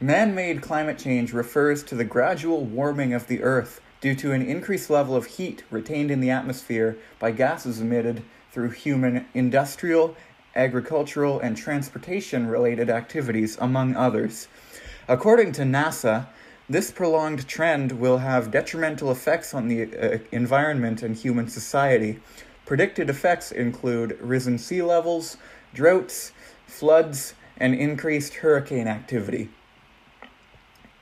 Man made climate change refers to the gradual warming of the Earth due to an increased level of heat retained in the atmosphere by gases emitted through human industrial, agricultural, and transportation related activities, among others. According to NASA, this prolonged trend will have detrimental effects on the uh, environment and human society. Predicted effects include risen sea levels, droughts, floods, and increased hurricane activity.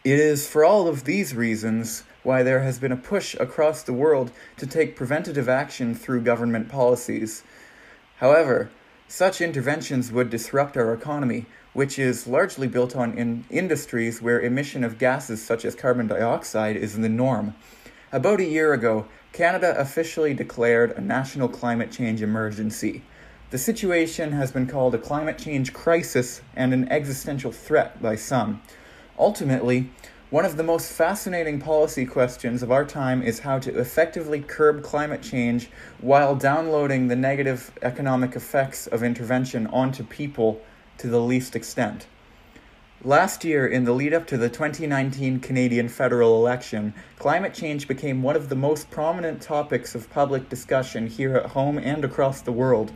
It is for all of these reasons why there has been a push across the world to take preventative action through government policies. However, such interventions would disrupt our economy, which is largely built on in industries where emission of gases such as carbon dioxide is the norm. About a year ago, Canada officially declared a national climate change emergency. The situation has been called a climate change crisis and an existential threat by some. Ultimately, one of the most fascinating policy questions of our time is how to effectively curb climate change while downloading the negative economic effects of intervention onto people to the least extent. Last year, in the lead up to the 2019 Canadian federal election, climate change became one of the most prominent topics of public discussion here at home and across the world.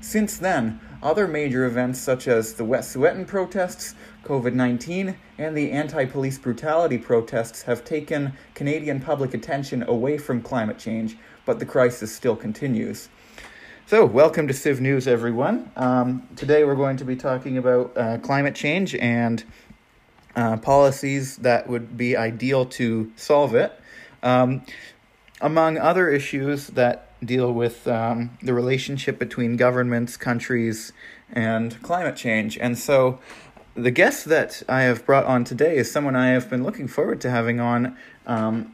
Since then, other major events such as the Wet'suwet'en protests, COVID 19, and the anti police brutality protests have taken Canadian public attention away from climate change, but the crisis still continues. So, welcome to Civ News, everyone. Um, today we're going to be talking about uh, climate change and uh, policies that would be ideal to solve it. Um, among other issues that deal with um, the relationship between governments, countries, and climate change. And so, the guest that I have brought on today is someone I have been looking forward to having on um,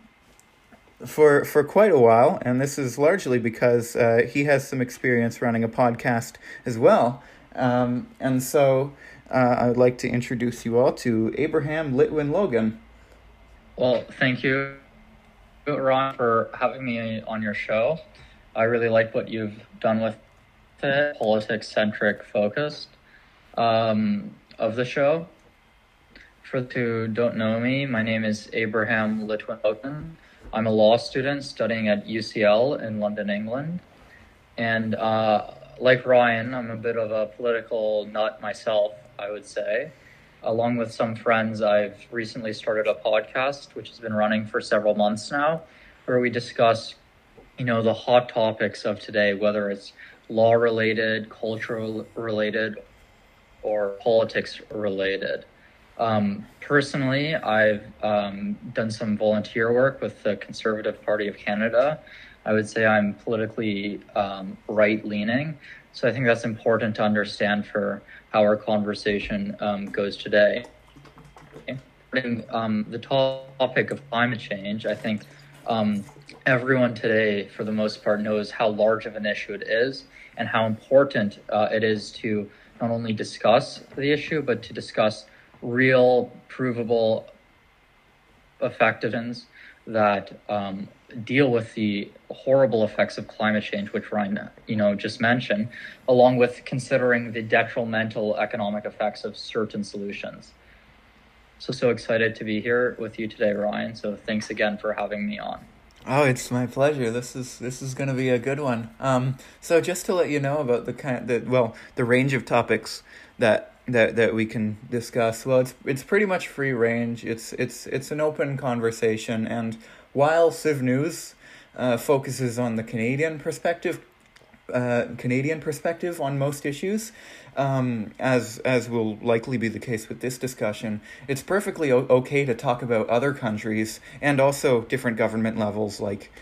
for for quite a while, and this is largely because uh, he has some experience running a podcast as well. Um, and so, uh, I'd like to introduce you all to Abraham Litwin Logan. Well, thank you, Ron, for having me on your show. I really like what you've done with it, politics centric focused um, of the show. For those who don't know me, my name is Abraham Litwin. I'm a law student studying at UCL in London, England. And uh, like Ryan, I'm a bit of a political nut myself, I would say. Along with some friends, I've recently started a podcast, which has been running for several months now, where we discuss you know the hot topics of today, whether it's law related, cultural related, or politics related. Um, personally, I've um, done some volunteer work with the Conservative Party of Canada. I would say I'm politically um, right leaning. So I think that's important to understand for how our conversation um, goes today. Um, the topic of climate change, I think um, everyone today, for the most part, knows how large of an issue it is and how important uh, it is to not only discuss the issue, but to discuss real, provable effectiveness that um, deal with the horrible effects of climate change, which Ryan, you know, just mentioned, along with considering the detrimental economic effects of certain solutions. So, so excited to be here with you today, Ryan. So, thanks again for having me on. Oh, it's my pleasure. This is this is going to be a good one. Um, so just to let you know about the kind, the well, the range of topics that that that we can discuss. Well, it's it's pretty much free range. It's it's it's an open conversation, and while Civ News uh, focuses on the Canadian perspective, uh, Canadian perspective on most issues, um, as as will likely be the case with this discussion, it's perfectly o- okay to talk about other countries and also different government levels like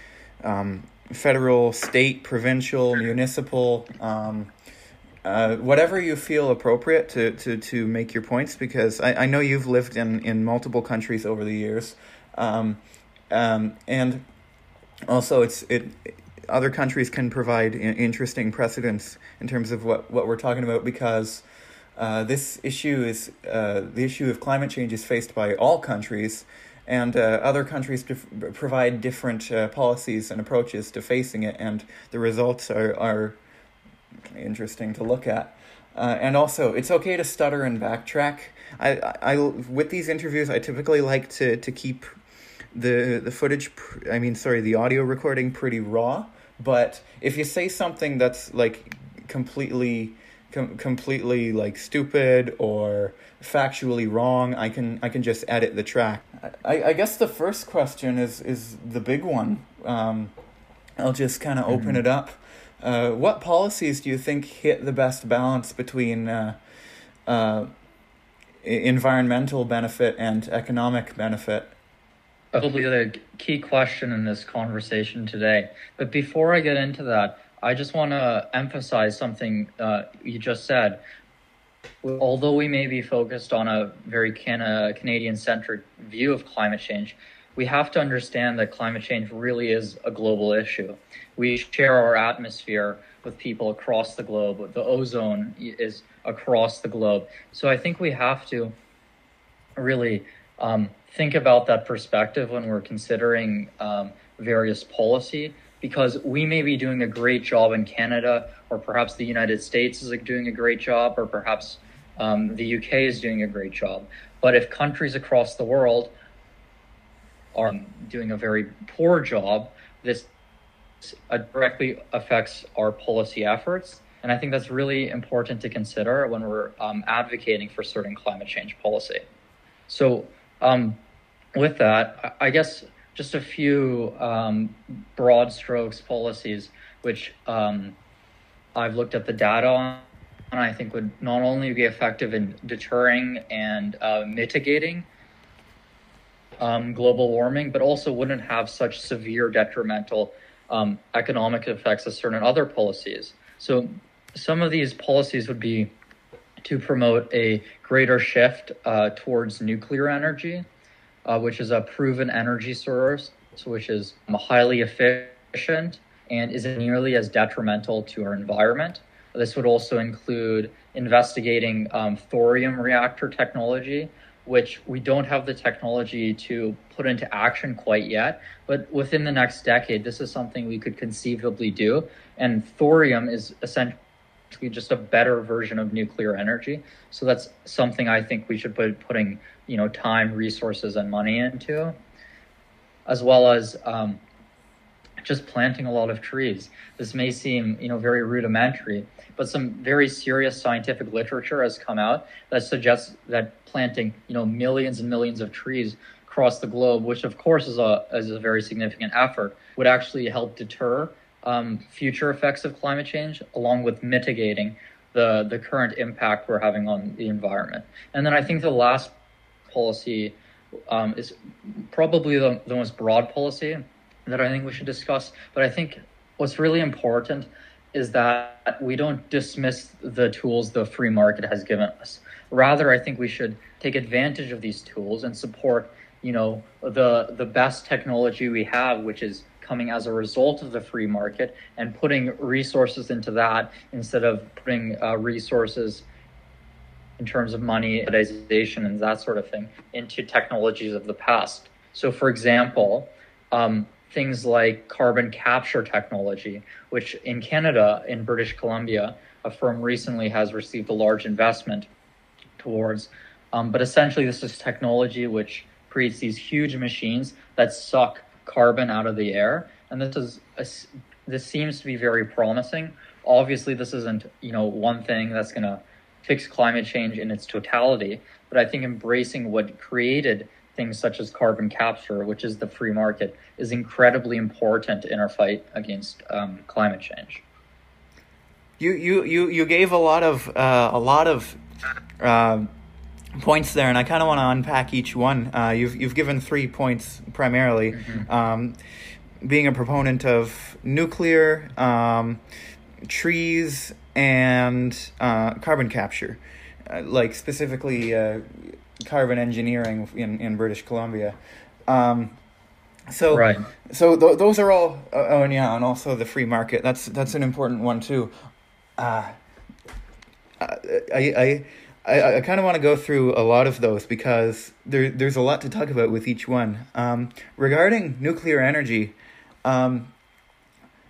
um, federal, state, provincial, municipal. Um, uh, whatever you feel appropriate to, to, to make your points, because I, I know you've lived in, in multiple countries over the years, um, um, and also it's it other countries can provide interesting precedents in terms of what, what we're talking about because uh, this issue is uh, the issue of climate change is faced by all countries, and uh, other countries provide different uh, policies and approaches to facing it, and the results are, are interesting to look at. Uh, and also, it's okay to stutter and backtrack. I, I, I, with these interviews, I typically like to, to keep the the footage. I mean, sorry, the audio recording pretty raw. But if you say something that's like completely, com- completely like stupid or factually wrong, I can I can just edit the track. I, I guess the first question is is the big one. Um, I'll just kind of open mm-hmm. it up. Uh, what policies do you think hit the best balance between uh, uh, environmental benefit and economic benefit? Probably the key question in this conversation today. But before I get into that, I just want to emphasize something uh, you just said. Although we may be focused on a very can- Canadian centric view of climate change, we have to understand that climate change really is a global issue. We share our atmosphere with people across the globe. The ozone is across the globe. So I think we have to really um, think about that perspective when we're considering um, various policy because we may be doing a great job in Canada, or perhaps the United States is doing a great job, or perhaps um, the UK is doing a great job. But if countries across the world are doing a very poor job, this directly affects our policy efforts. And I think that's really important to consider when we're um, advocating for certain climate change policy. So, um, with that, I guess just a few um, broad strokes policies, which um, I've looked at the data on, and I think would not only be effective in deterring and uh, mitigating um, global warming, but also wouldn't have such severe detrimental um, economic effects of certain other policies. So, some of these policies would be to promote a greater shift uh, towards nuclear energy, uh, which is a proven energy source, which is highly efficient and isn't nearly as detrimental to our environment. This would also include investigating um, thorium reactor technology, which we don't have the technology to put into action quite yet. But within the next decade, this is something we could conceivably do. And thorium is essentially just a better version of nuclear energy. So that's something I think we should put putting you know time, resources, and money into, as well as um, just planting a lot of trees. This may seem you know very rudimentary, but some very serious scientific literature has come out that suggests that planting you know millions and millions of trees across the globe, which of course is a is a very significant effort, would actually help deter um, future effects of climate change, along with mitigating the the current impact we're having on the environment. And then I think the last policy um, is probably the, the most broad policy that I think we should discuss. But I think what's really important is that we don't dismiss the tools the free market has given us. Rather, I think we should take advantage of these tools and support, you know, the the best technology we have, which is coming as a result of the free market, and putting resources into that instead of putting uh, resources in terms of money, monetization, and that sort of thing into technologies of the past. So, for example, um, things like carbon capture technology, which in Canada, in British Columbia, a firm recently has received a large investment towards. Um, but essentially, this is technology which creates these huge machines that suck carbon out of the air, and this is a, this seems to be very promising. Obviously, this isn't you know one thing that's going to fix climate change in its totality, but I think embracing what created things such as carbon capture, which is the free market, is incredibly important in our fight against um, climate change. You you you you gave a lot of uh, a lot of uh, points there, and I kind of want to unpack each one. Uh, you've you've given three points primarily. Mm-hmm. Um, being a proponent of nuclear, um, trees, and uh, carbon capture, uh, like specifically uh, carbon engineering in, in British Columbia. Um, so right. so th- those are all uh, oh and yeah, and also the free market. That's that's an important one too. Uh, I I I, I kind of want to go through a lot of those because there there's a lot to talk about with each one. Um, regarding nuclear energy, um,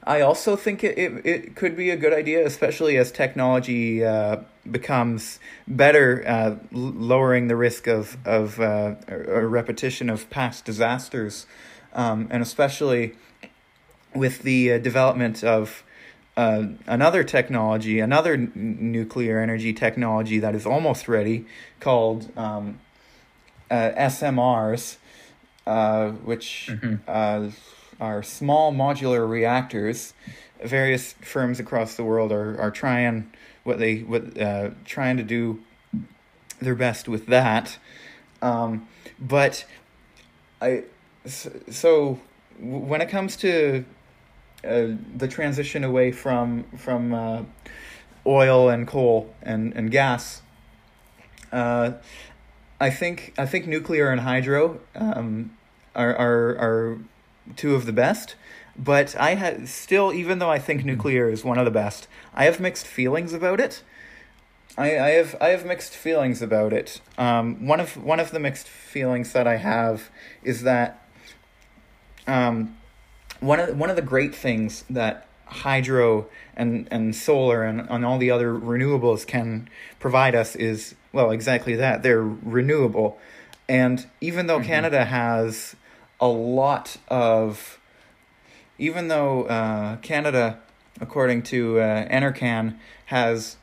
I also think it, it, it could be a good idea, especially as technology uh, becomes better, uh, lowering the risk of, of uh, a repetition of past disasters, um, and especially with the uh, development of uh, another technology, another n- nuclear energy technology that is almost ready, called um, uh, SMRs, which. Mm-hmm are small modular reactors. Various firms across the world are, are trying what they what uh, trying to do their best with that. Um, but I so when it comes to uh, the transition away from from uh, oil and coal and and gas, uh, I think I think nuclear and hydro um, are are are two of the best. But I had still, even though I think nuclear is one of the best, I have mixed feelings about it. I, I have I have mixed feelings about it. Um, one of one of the mixed feelings that I have is that um, one of one of the great things that hydro and, and solar and, and all the other renewables can provide us is well exactly that they're renewable and even though mm-hmm. canada has a lot of, even though uh, Canada, according to uh, NRCan, has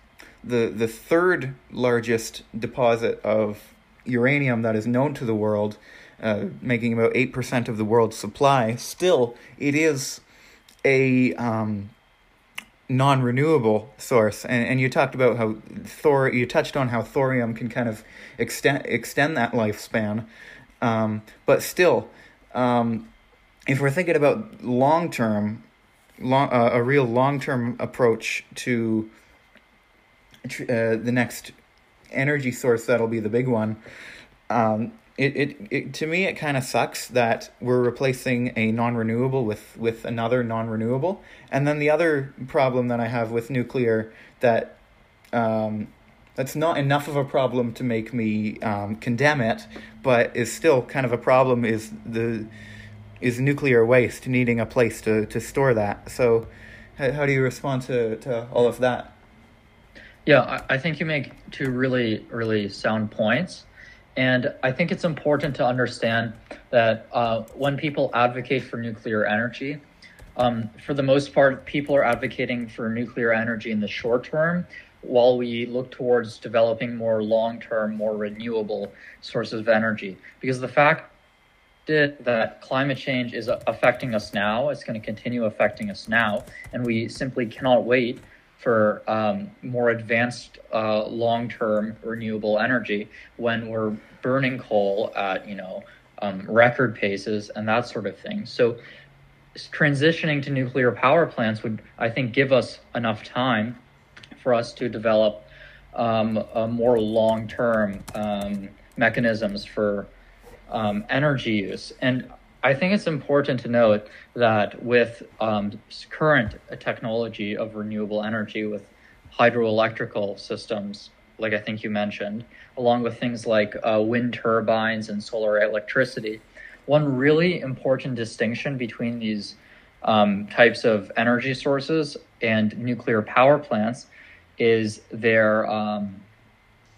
the the third largest deposit of uranium that is known to the world, uh, making about eight percent of the world's supply. Still, it is a um, non-renewable source, and and you talked about how thor you touched on how thorium can kind of extend extend that lifespan, um, but still um, if we're thinking about long term, long uh, a real long term approach to uh, the next energy source that'll be the big one. Um, it, it, it to me it kind of sucks that we're replacing a non-renewable with with another non-renewable and then the other problem that i have with nuclear that um, that's not enough of a problem to make me um, condemn it, but is still kind of a problem. Is the is nuclear waste needing a place to, to store that? So, how, how do you respond to, to all of that? Yeah, I, I think you make two really really sound points, and I think it's important to understand that uh, when people advocate for nuclear energy, um, for the most part, people are advocating for nuclear energy in the short term while we look towards developing more long term, more renewable sources of energy. Because the fact that climate change is affecting us now, it's going to continue affecting us now, and we simply cannot wait for um, more advanced uh, long term renewable energy when we're burning coal at, you know, um, record paces and that sort of thing. So, transitioning to nuclear power plants would, I think, give us enough time for us to develop um, more long term um, mechanisms for um, energy use. And I think it's important to note that with um, current technology of renewable energy, with hydroelectrical systems, like I think you mentioned, along with things like uh, wind turbines and solar electricity, one really important distinction between these um, types of energy sources and nuclear power plants is their um,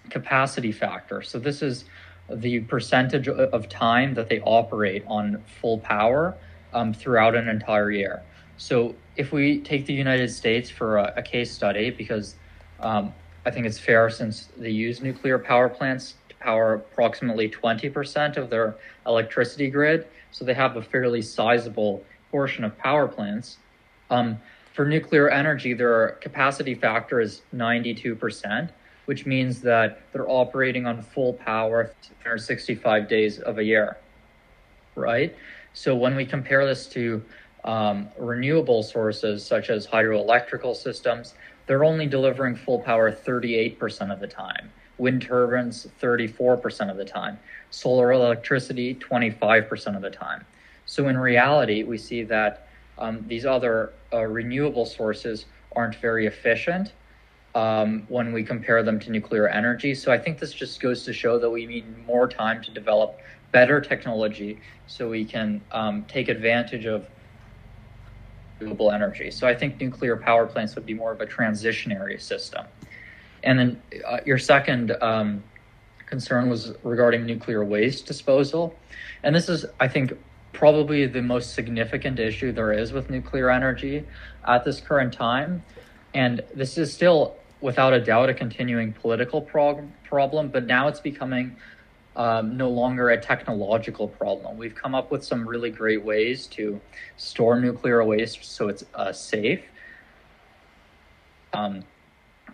capacity factor. So this is the percentage of time that they operate on full power um, throughout an entire year. So if we take the United States for a, a case study, because um, I think it's fair since they use nuclear power plants to power approximately 20% of their electricity grid, so they have a fairly sizable portion of power plants. Um, for nuclear energy, their capacity factor is 92%, which means that they're operating on full power 365 days of a year, right? So when we compare this to um, renewable sources such as hydroelectrical systems, they're only delivering full power 38% of the time. Wind turbines, 34% of the time. Solar electricity, 25% of the time. So in reality, we see that um, these other uh, renewable sources aren't very efficient um, when we compare them to nuclear energy. So I think this just goes to show that we need more time to develop better technology so we can um, take advantage of renewable energy. So I think nuclear power plants would be more of a transitionary system. And then uh, your second um, concern was regarding nuclear waste disposal. And this is, I think, probably the most significant issue there is with nuclear energy at this current time. And this is still, without a doubt, a continuing political prog- problem, but now it's becoming um, no longer a technological problem. We've come up with some really great ways to store nuclear waste so it's uh, safe. Um,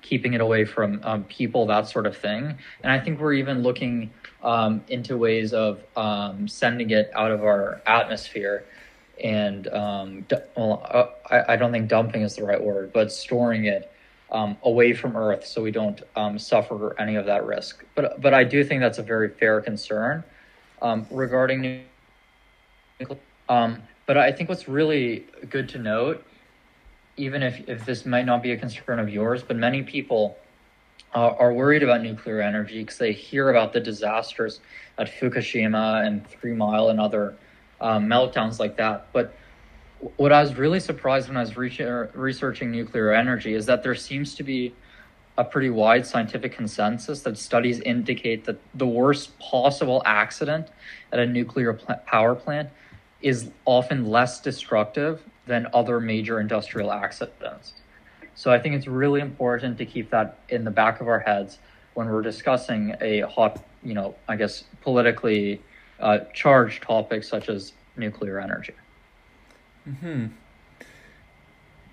keeping it away from um, people, that sort of thing. And I think we're even looking um, into ways of um, sending it out of our atmosphere and, um, well, uh, I, I, don't think dumping is the right word, but storing it um, away from Earth so we don't um, suffer any of that risk. But, but I do think that's a very fair concern regarding nuclear. but I think what's really good to note even if, if this might not be a concern of yours, but many people uh, are worried about nuclear energy because they hear about the disasters at Fukushima and Three Mile and other um, meltdowns like that. But what I was really surprised when I was re- researching nuclear energy is that there seems to be a pretty wide scientific consensus that studies indicate that the worst possible accident at a nuclear pl- power plant is often less destructive than other major industrial accidents. So I think it's really important to keep that in the back of our heads when we're discussing a hot, you know, I guess politically uh, charged topic such as nuclear energy. Hmm.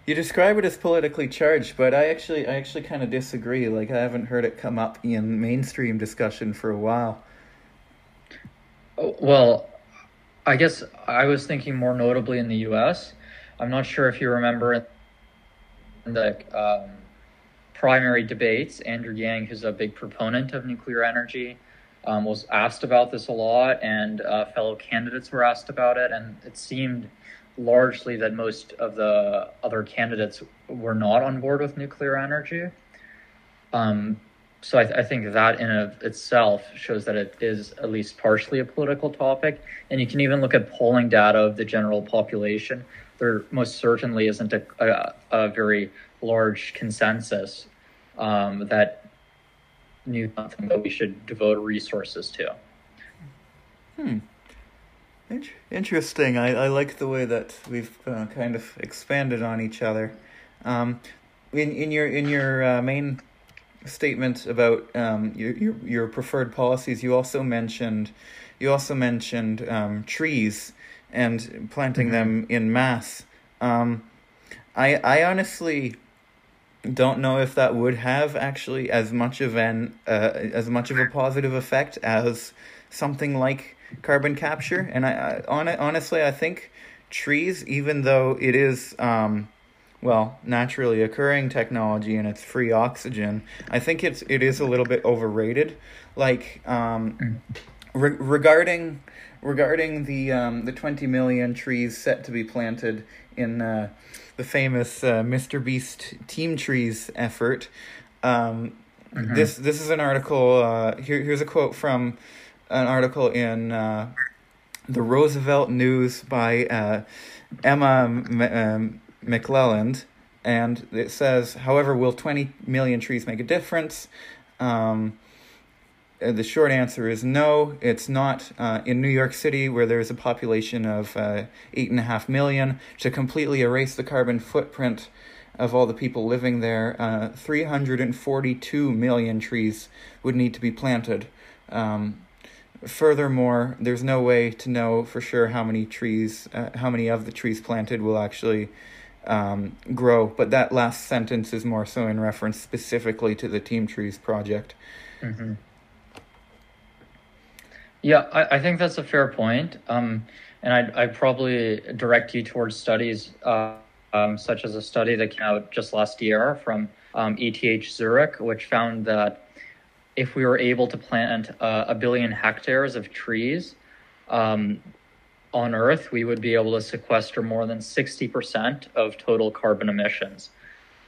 You describe it as politically charged, but I actually, I actually kind of disagree. Like I haven't heard it come up in mainstream discussion for a while. Oh, well, I guess I was thinking more notably in the U.S. I'm not sure if you remember the um, primary debates. Andrew Yang, who's a big proponent of nuclear energy, um, was asked about this a lot, and uh, fellow candidates were asked about it. And it seemed largely that most of the other candidates were not on board with nuclear energy. Um, so I, th- I, think that in of itself shows that it is at least partially a political topic. And you can even look at polling data of the general population there most certainly isn't a, a, a very large consensus um, that new something that we should devote resources to. Hmm. Interesting. I, I like the way that we've uh, kind of expanded on each other. Um, in in your in your uh, main statement about um, your, your your preferred policies, you also mentioned you also mentioned um, trees and planting mm-hmm. them in mass. Um, I I honestly don't know if that would have actually as much of an uh, as much of a positive effect as something like carbon capture. And I, I on honestly I think trees, even though it is um, well naturally occurring technology and it's free oxygen, I think it's it is a little bit overrated. Like um, mm. re- regarding regarding the um, the 20 million trees set to be planted in uh, the famous uh, Mr. Beast Team Trees effort. Um, mm-hmm. This this is an article. Uh, here here's a quote from an article in uh, the Roosevelt News by uh, Emma M- um, McClelland, and it says, "However, will 20 million trees make a difference?" Um, uh, the short answer is no, it's not. Uh, in New York City, where there's a population of uh, eight and a half million, to completely erase the carbon footprint of all the people living there, uh, 342 million trees would need to be planted. Um, furthermore, there's no way to know for sure how many trees, uh, how many of the trees planted will actually um, grow. But that last sentence is more so in reference specifically to the Team Trees project. Mm-hmm. Yeah, I, I think that's a fair point. Um, and I'd, I'd probably direct you towards studies uh, um, such as a study that came out just last year from um, ETH Zurich, which found that if we were able to plant uh, a billion hectares of trees um, on Earth, we would be able to sequester more than 60% of total carbon emissions.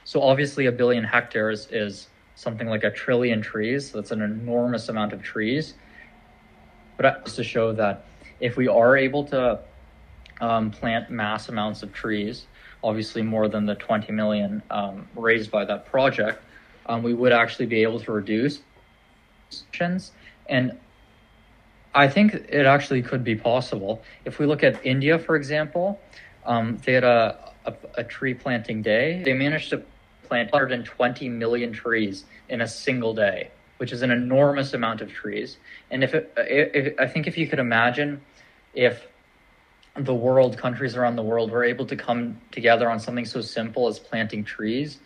So, obviously, a billion hectares is something like a trillion trees. So, that's an enormous amount of trees but to show that if we are able to um, plant mass amounts of trees, obviously more than the 20 million um, raised by that project, um, we would actually be able to reduce emissions. And I think it actually could be possible. If we look at India, for example, um, they had a, a, a tree planting day. They managed to plant 120 million trees in a single day, which is an enormous amount of trees. And if, it, if I think if you could imagine if the world, countries around the world, were able to come together on something so simple as planting trees,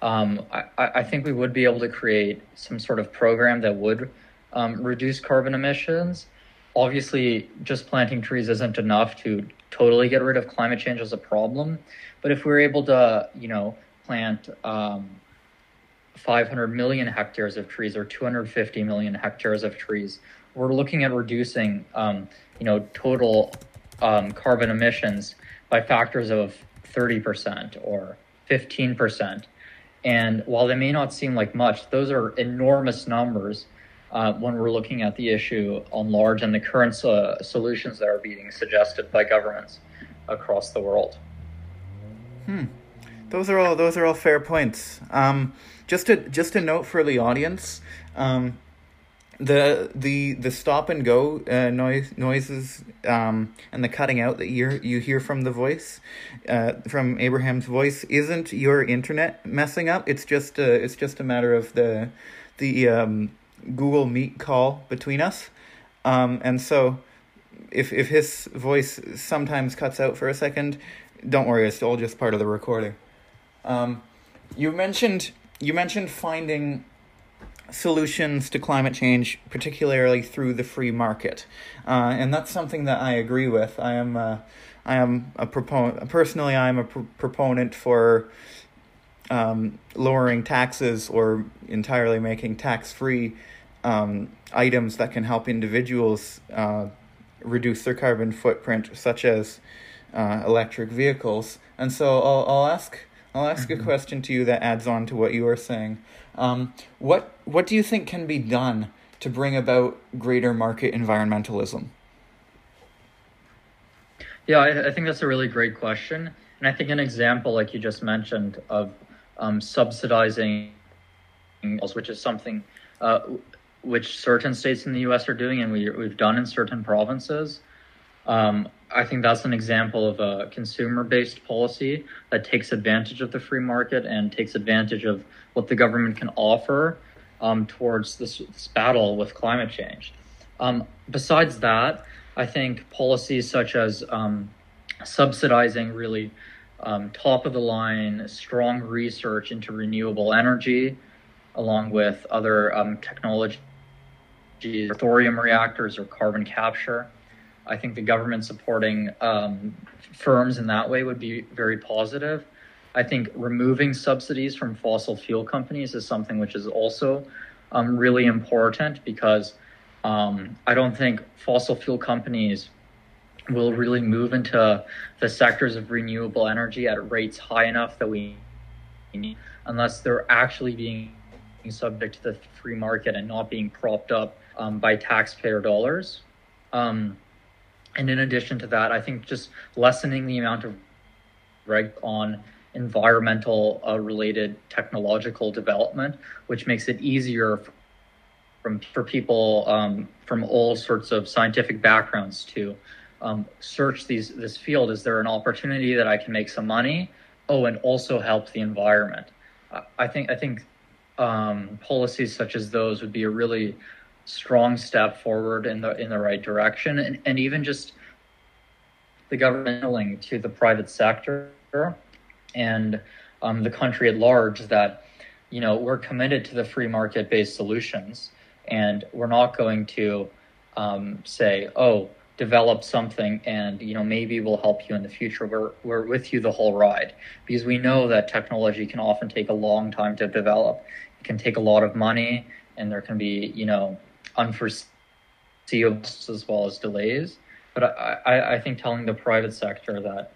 um, I, I, think we would be able to create some sort of program that would um, reduce carbon emissions. Obviously, just planting trees isn't enough to totally get rid of climate change as a problem, but if we we're able to, you know, plant um, 500 million hectares of trees or 250 million hectares of trees, we're looking at reducing, um, you know, total um, carbon emissions by factors of 30% or 15%. And while they may not seem like much, those are enormous numbers uh, when we're looking at the issue on large and the current uh, solutions that are being suggested by governments across the world. Hmm. Those are all those are all fair points. Um, just a just a note for the audience. Um, the the the stop and go uh, noise noises um, and the cutting out that you you hear from the voice uh, from Abraham's voice isn't your internet messing up. It's just a, it's just a matter of the the um, Google Meet call between us, um, and so if if his voice sometimes cuts out for a second, don't worry, it's all just part of the recording. Um, you mentioned you mentioned finding solutions to climate change, particularly through the free market, uh, and that's something that I agree with. I am uh, I am a proponent personally. I am a pr- proponent for um, lowering taxes or entirely making tax free um, items that can help individuals uh, reduce their carbon footprint, such as uh, electric vehicles. And so I'll I'll ask I'll ask a mm-hmm. question to you that adds on to what you were saying. Um, what what do you think can be done to bring about greater market environmentalism? Yeah, I, I think that's a really great question, and I think an example, like you just mentioned, of um, subsidizing, which is something uh, which certain states in the U.S. are doing, and we, we've done in certain provinces. Um, I think that's an example of a consumer based policy that takes advantage of the free market and takes advantage of what the government can offer um, towards this, this, battle with climate change. Um, besides that, I think policies such as um, subsidizing really um, top of the line, strong research into renewable energy, along with other um, technologies, thorium reactors or carbon capture I think the government supporting um, firms in that way would be very positive. I think removing subsidies from fossil fuel companies is something which is also um, really important because um, I don't think fossil fuel companies will really move into the sectors of renewable energy at rates high enough that we need unless they're actually being subject to the free market and not being propped up um, by taxpayer dollars. Um, and in addition to that, I think just lessening the amount of reg on environmental uh, related technological development, which makes it easier from for people um, from all sorts of scientific backgrounds to um, search these this field. Is there an opportunity that I can make some money? Oh, and also help the environment. I think I think um, policies such as those would be a really strong step forward in the in the right direction, and, and even just the government to the private sector and um, the country at large that you know we're committed to the free market based solutions, and we're not going to um, say, oh develop something and you know maybe we'll help you in the future. We're we're with you the whole ride. Because we know that technology can often take a long time to develop. It can take a lot of money and there can be you know unforeseeable as well as delays. But I, I, I think telling the private sector that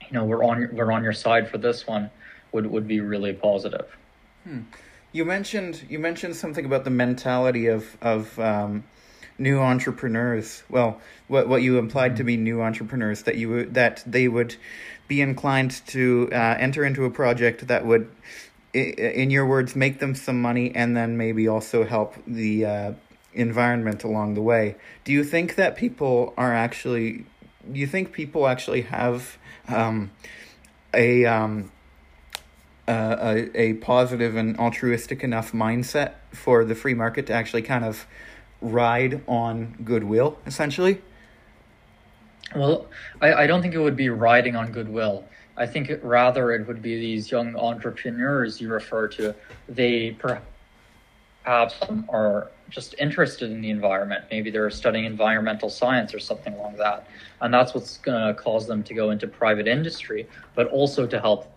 you know we're on we're on your side for this one would would be really positive. Hmm. You mentioned you mentioned something about the mentality of of um, new entrepreneurs. Well, what what you implied to be new entrepreneurs that you that they would be inclined to uh, enter into a project that would, in your words, make them some money and then maybe also help the uh, environment along the way. Do you think that people are actually? Do you think people actually have um, a um, a, a positive and altruistic enough mindset for the free market to actually kind of ride on goodwill, essentially? Well, I, I don't think it would be riding on goodwill. I think it, rather it would be these young entrepreneurs you refer to. They perhaps are just interested in the environment. Maybe they're studying environmental science or something along that. And that's what's going to cause them to go into private industry, but also to help.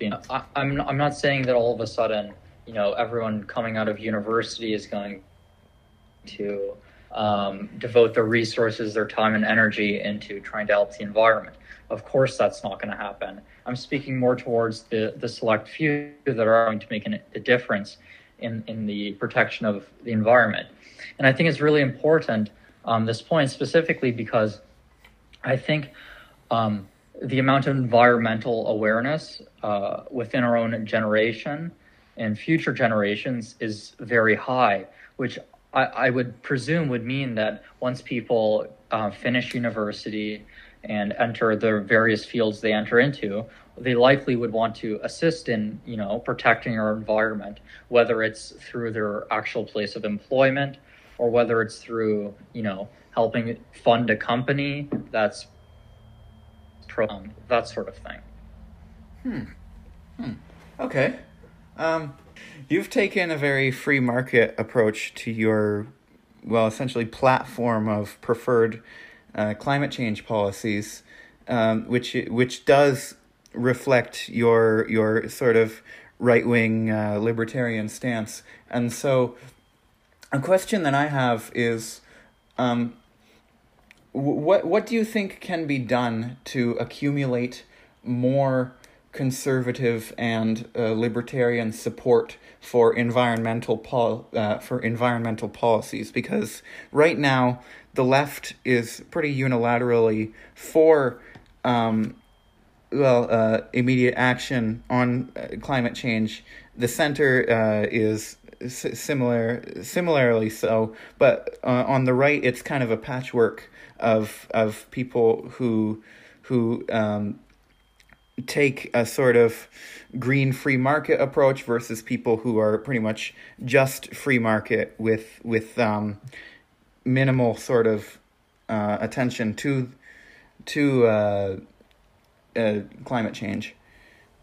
You know, I, I'm, I'm not saying that all of a sudden, you know, everyone coming out of university is going to um, devote their resources, their time and energy into trying to help the environment. Of course, that's not going to happen. I'm speaking more towards the, the select few that are going to make an, a difference in, in the protection of the environment. And I think it's really important um, this point specifically because I think um, the amount of environmental awareness uh, within our own generation and future generations is very high, which I, I would presume would mean that once people uh, finish university and enter the various fields they enter into, they likely would want to assist in, you know, protecting our environment, whether it's through their actual place of employment or whether it's through, you know, helping fund a company that's that sort of thing. Hmm. Hmm. Okay. Um, You've taken a very free market approach to your, well, essentially platform of preferred uh, climate change policies, um, which which does reflect your your sort of right wing uh, libertarian stance. And so, a question that I have is, um, what what do you think can be done to accumulate more conservative and uh, libertarian support for environmental pol- uh, for environmental policies because right now the left is pretty unilaterally for um, well uh, immediate action on uh, climate change. The center uh, is similar similarly so, but uh, on the right it's kind of a patchwork of of people who who um, take a sort of green free market approach versus people who are pretty much just free market with with um, minimal sort of uh, attention to to uh, uh, climate change.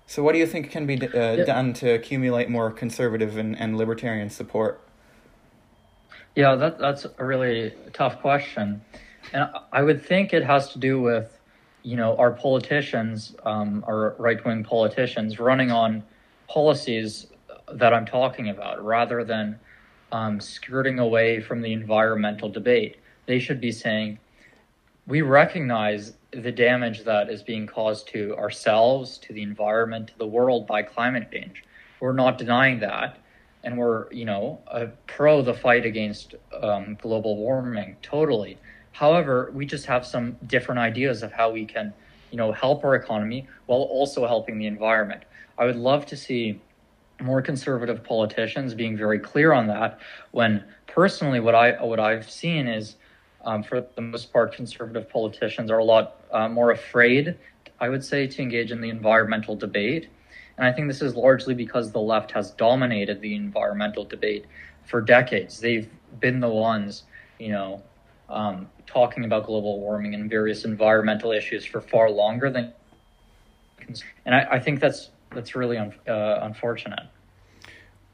So, what do you think can be d- uh, yeah. done to accumulate more conservative and, and libertarian support? Yeah, that that's a really tough question, and I would think it has to do with you know, our politicians, um, our right wing politicians, running on policies that I'm talking about rather than um, skirting away from the environmental debate. They should be saying, we recognize the damage that is being caused to ourselves, to the environment, to the world by climate change. We're not denying that. And we're, you know, uh, pro the fight against um, global warming, totally. However, we just have some different ideas of how we can, you know, help our economy while also helping the environment. I would love to see more conservative politicians being very clear on that. When personally, what I what I've seen is, um, for the most part, conservative politicians are a lot uh, more afraid, I would say, to engage in the environmental debate. And I think this is largely because the left has dominated the environmental debate for decades. They've been the ones, you know, um, talking about global warming and various environmental issues for far longer than, and I, I think that's that's really un, uh, unfortunate.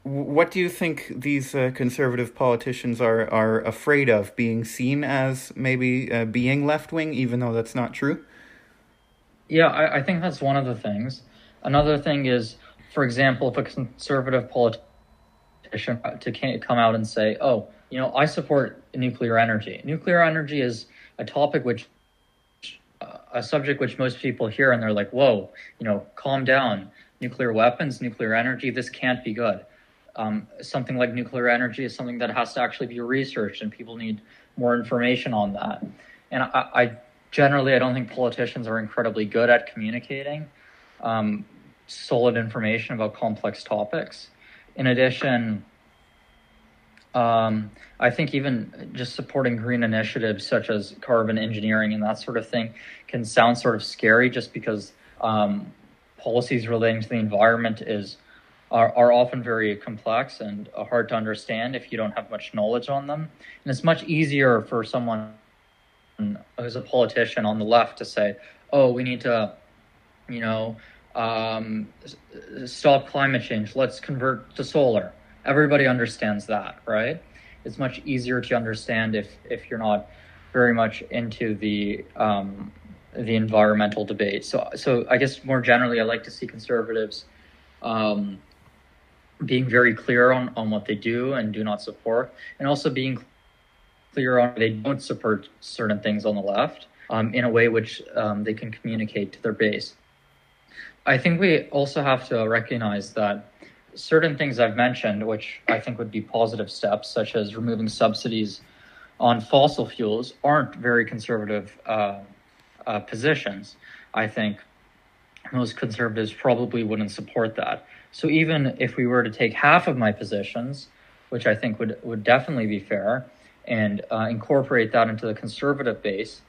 What do you think these uh, conservative politicians are are afraid of being seen as maybe uh, being left wing, even though that's not true? Yeah, I, I think that's one of the things. Another thing is, for example, if a conservative politician uh, to come out and say, "Oh, you know, I support nuclear energy. Nuclear energy is a topic which, uh, a subject which most people hear and they're like, whoa, you know, calm down. Nuclear weapons, nuclear energy, this can't be good. um, something like nuclear energy is something that has to actually be researched, and people need more information on that. And I, I generally, I don't think politicians are incredibly good at communicating um, solid information about complex topics. In addition, um, I think even just supporting green initiatives such as carbon engineering and that sort of thing can sound sort of scary just because um, policies relating to the environment is are, are often very complex and hard to understand if you don't have much knowledge on them. And it's much easier for someone who's a politician on the left to say, "Oh, we need to, you know, um, stop climate change. Let's convert to solar." Everybody understands that, right? It's much easier to understand if if you're not very much into the um, the environmental debate. So, so I guess more generally, I like to see conservatives um, being very clear on, on what they do and do not support, and also being clear on they don't support certain things on the left um, in a way which um, they can communicate to their base. I think we also have to recognize that certain things I've mentioned, which I think would be positive steps, such as removing subsidies on fossil fuels, aren't very conservative uh, uh, positions. I think most conservatives probably wouldn't support that. So even if we were to take half of my positions, which I think would, would definitely be fair, and uh, incorporate that into the conservative base,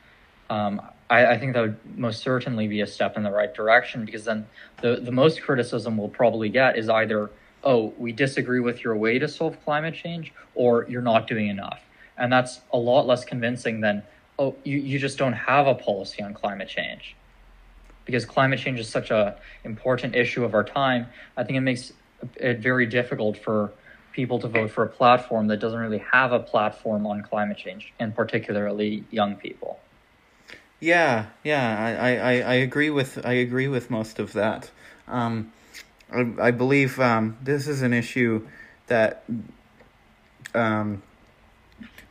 um, I, I, think that would most certainly be a step in the right direction because then the, the most criticism we'll probably get is either, oh, we disagree with your way to solve climate change, or you're not doing enough. And that's a lot less convincing than, oh, you, you just don't have a policy on climate change because climate change is such a important issue of our time, I think it makes it very difficult for people to vote for a platform that doesn't really have a platform on climate change, and particularly young people. Yeah, yeah, I, I, I agree with I agree with most of that. Um, I, I believe um, this is an issue that um,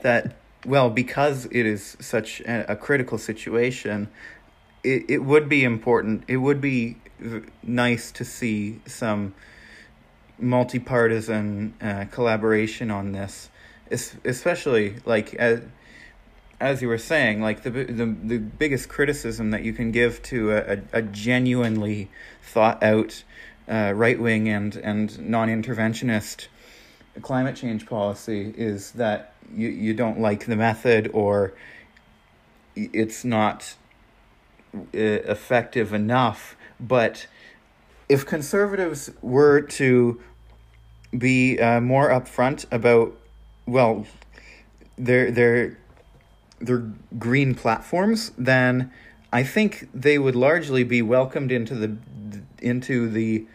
that well because it is such a, a critical situation it, it would be important. It would be nice to see some multi-partisan uh, collaboration on this, especially like as as you were saying, like the the the biggest criticism that you can give to a, a, genuinely thought out uh, right wing and and non interventionist climate change policy is that you you don't like the method or it's not uh, effective enough. But if conservatives were to be uh, more upfront about, well, their their their green platforms, then I think they would largely be welcomed into the into the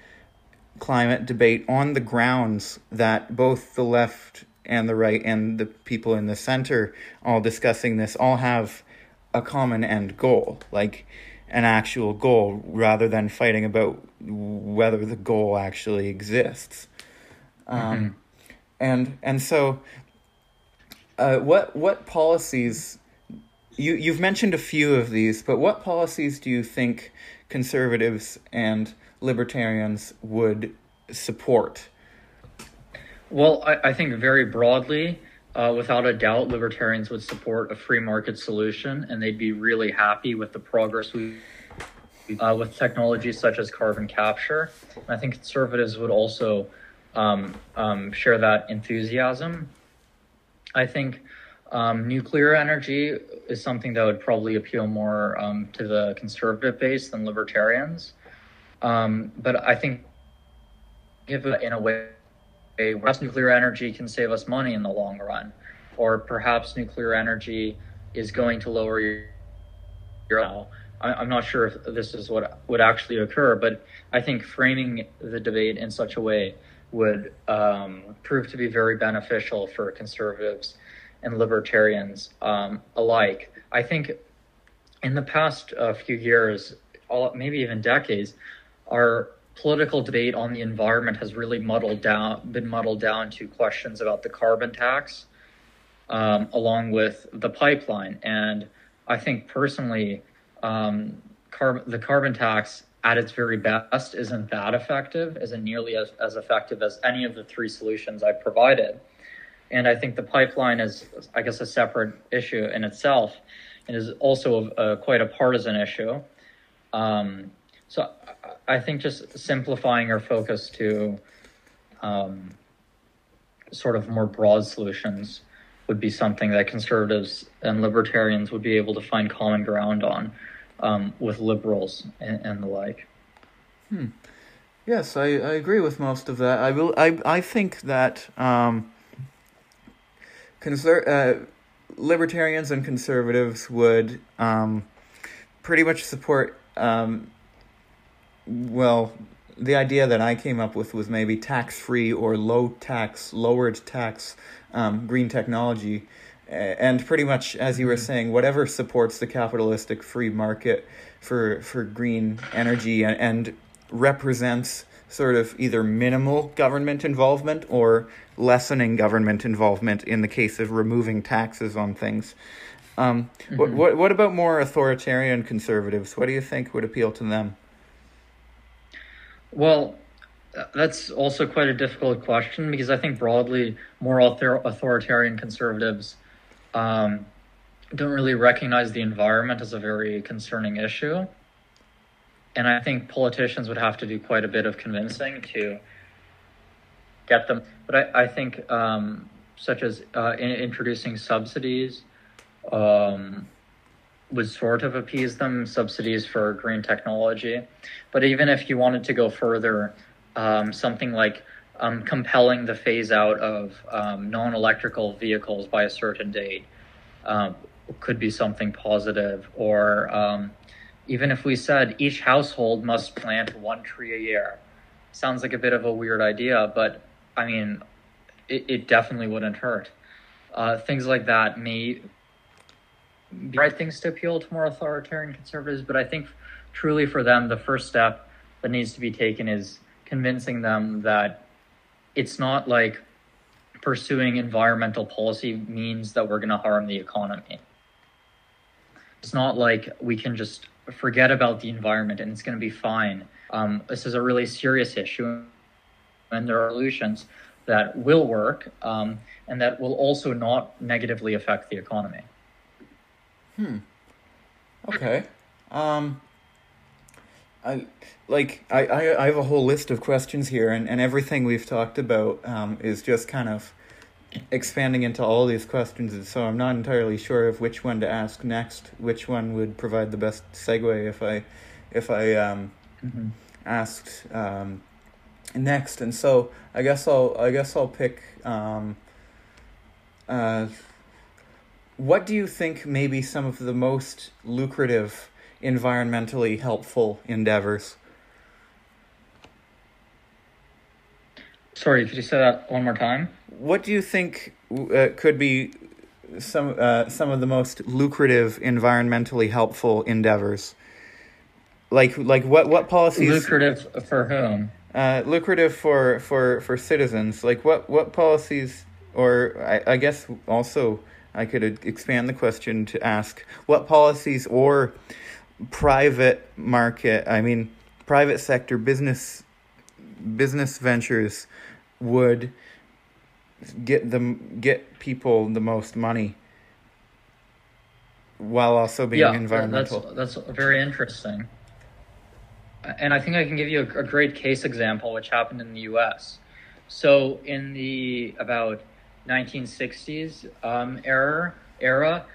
climate debate on the grounds that both the left and the right and the people in the center all discussing this all have a common end goal, like an actual goal, rather than fighting about whether the goal actually exists. Um, mm-hmm. And and so, uh, what what policies? You you've mentioned a few of these, but what policies do you think conservatives and libertarians would support? Well, I, I think very broadly, uh, without a doubt, libertarians would support a free market solution, and they'd be really happy with the progress we uh, with technologies such as carbon capture. And I think conservatives would also um, um, share that enthusiasm. I think um, nuclear energy is something that would probably appeal more um, to the conservative base than libertarians. Um, but I think, if in a way perhaps nuclear energy can save us money in the long run, or perhaps nuclear energy is going to lower your. your I'm not sure if this is what would actually occur, but I think framing the debate in such a way would um, prove to be very beneficial for conservatives and libertarians um, alike. I think in the past uh, few years, all, maybe even decades, our political debate on the environment has really muddled down, been muddled down to questions about the carbon tax, um, along with the pipeline. And I think personally, um, carb- the carbon tax at its very best isn't that effective, isn't nearly as, as effective as any of the three solutions I provided. And I think the pipeline is, I guess, a separate issue in itself and is also a, a, quite a partisan issue. Um, so I think just simplifying our focus to um, sort of more broad solutions would be something that conservatives and libertarians would be able to find common ground on um, with liberals and, and, the like. Hmm. Yes, I, I agree with most of that. I will. I I think that um, conser- uh, libertarians and conservatives would um, pretty much support. Um, well, the idea that I came up with was maybe tax free or low tax, lowered tax um, green technology. And pretty much, as you were mm-hmm. saying, whatever supports the capitalistic free market for, for green energy and, and represents sort of either minimal government involvement or lessening government involvement in the case of removing taxes on things. Um, mm-hmm. what, what, what about more authoritarian conservatives? What do you think would appeal to them? Well, that's also quite a difficult question because I think broadly more author- authoritarian conservatives um, don't really recognize the environment as a very concerning issue. And I think politicians would have to do quite a bit of convincing to get them. But I, I think, um, such as uh, in, introducing subsidies, um, would sort of appease them, subsidies for green technology. But even if you wanted to go further, um, something like um, compelling the phase out of um, non electrical vehicles by a certain date um, could be something positive. Or um, even if we said each household must plant one tree a year. Sounds like a bit of a weird idea, but I mean, it, it definitely wouldn't hurt. Uh, things like that may be right things to appeal to more authoritarian conservatives, but I think truly for them, the first step that needs to be taken is convincing them that it's not like pursuing environmental policy means that we're going to harm the economy. It's not like we can just forget about the environment and it's going to be fine. Um, this is a really serious issue, and there are solutions that will work um, and that will also not negatively affect the economy. Hmm. Okay. Um, I like I, I, I have a whole list of questions here, and, and everything we've talked about um, is just kind of expanding into all these questions. And so I'm not entirely sure of which one to ask next. Which one would provide the best segue if I if I um, mm-hmm. asked um, next? And so I guess I'll I guess I'll pick. Um, uh, what do you think may be some of the most lucrative environmentally helpful endeavors? Sorry, could you say that one more time? What do you think uh, could be some uh, some of the most lucrative environmentally helpful endeavors? Like like what what policies lucrative for whom? Uh, lucrative for, for, for citizens. Like what what policies, or I, I guess also I could expand the question to ask what policies or private market, I mean, private sector business business ventures would get them get people the most money while also being yeah, environmental. That's that's very interesting. And I think I can give you a, a great case example which happened in the US. So in the about 1960s um, era era,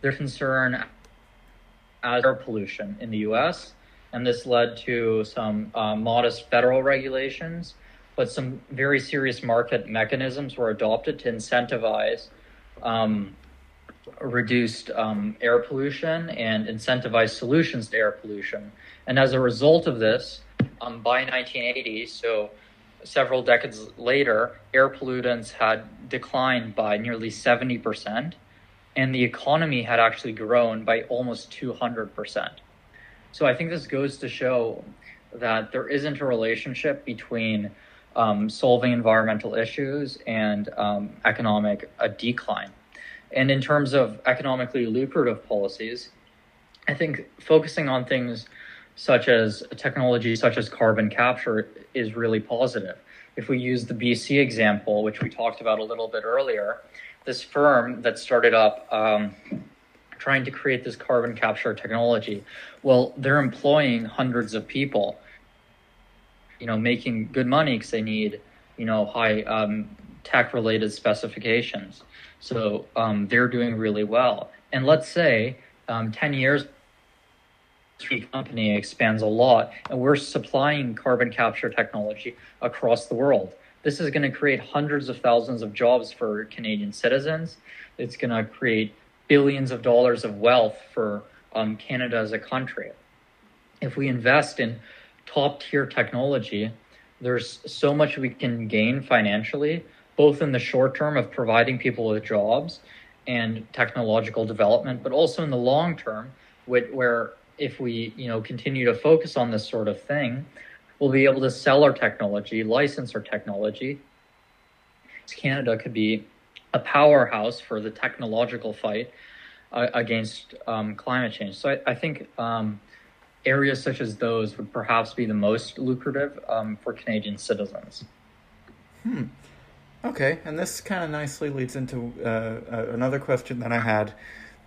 there's concern as air pollution in the U.S., and this led to some uh, modest federal regulations, but some very serious market mechanisms were adopted to incentivize um, reduced um, air pollution and incentivize solutions to air pollution. And as a result of this, um, by 1980, so several decades later, air pollutants had declined by nearly 70 percent and the economy had actually grown by almost 200%. So I think this goes to show that there isn't a relationship between um, solving environmental issues and um, economic a decline. And in terms of economically lucrative policies, I think focusing on things such as technology such as carbon capture is really positive. If we use the BC example, which we talked about a little bit earlier, this firm that started up um, trying to create this carbon capture technology, well, they're employing hundreds of people, you know, making good money because they need, you know, high um, tech related specifications. So um, they're doing really well. And let's say um, 10 years company expands a lot and we're supplying carbon capture technology across the world. This is going to create hundreds of thousands of jobs for Canadian citizens. It's going to create billions of dollars of wealth for um, Canada as a country. If we invest in top tier technology, there's so much we can gain financially, both in the short term of providing people with jobs and technological development, but also in the long term, where if we you know continue to focus on this sort of thing, we'll be able to sell our technology, license our technology. Canada could be a powerhouse for the technological fight uh, against um, climate change. So I, I think um, areas such as those would perhaps be the most lucrative um, for Canadian citizens. Hmm. Okay, and this kind of nicely leads into uh, another question that I had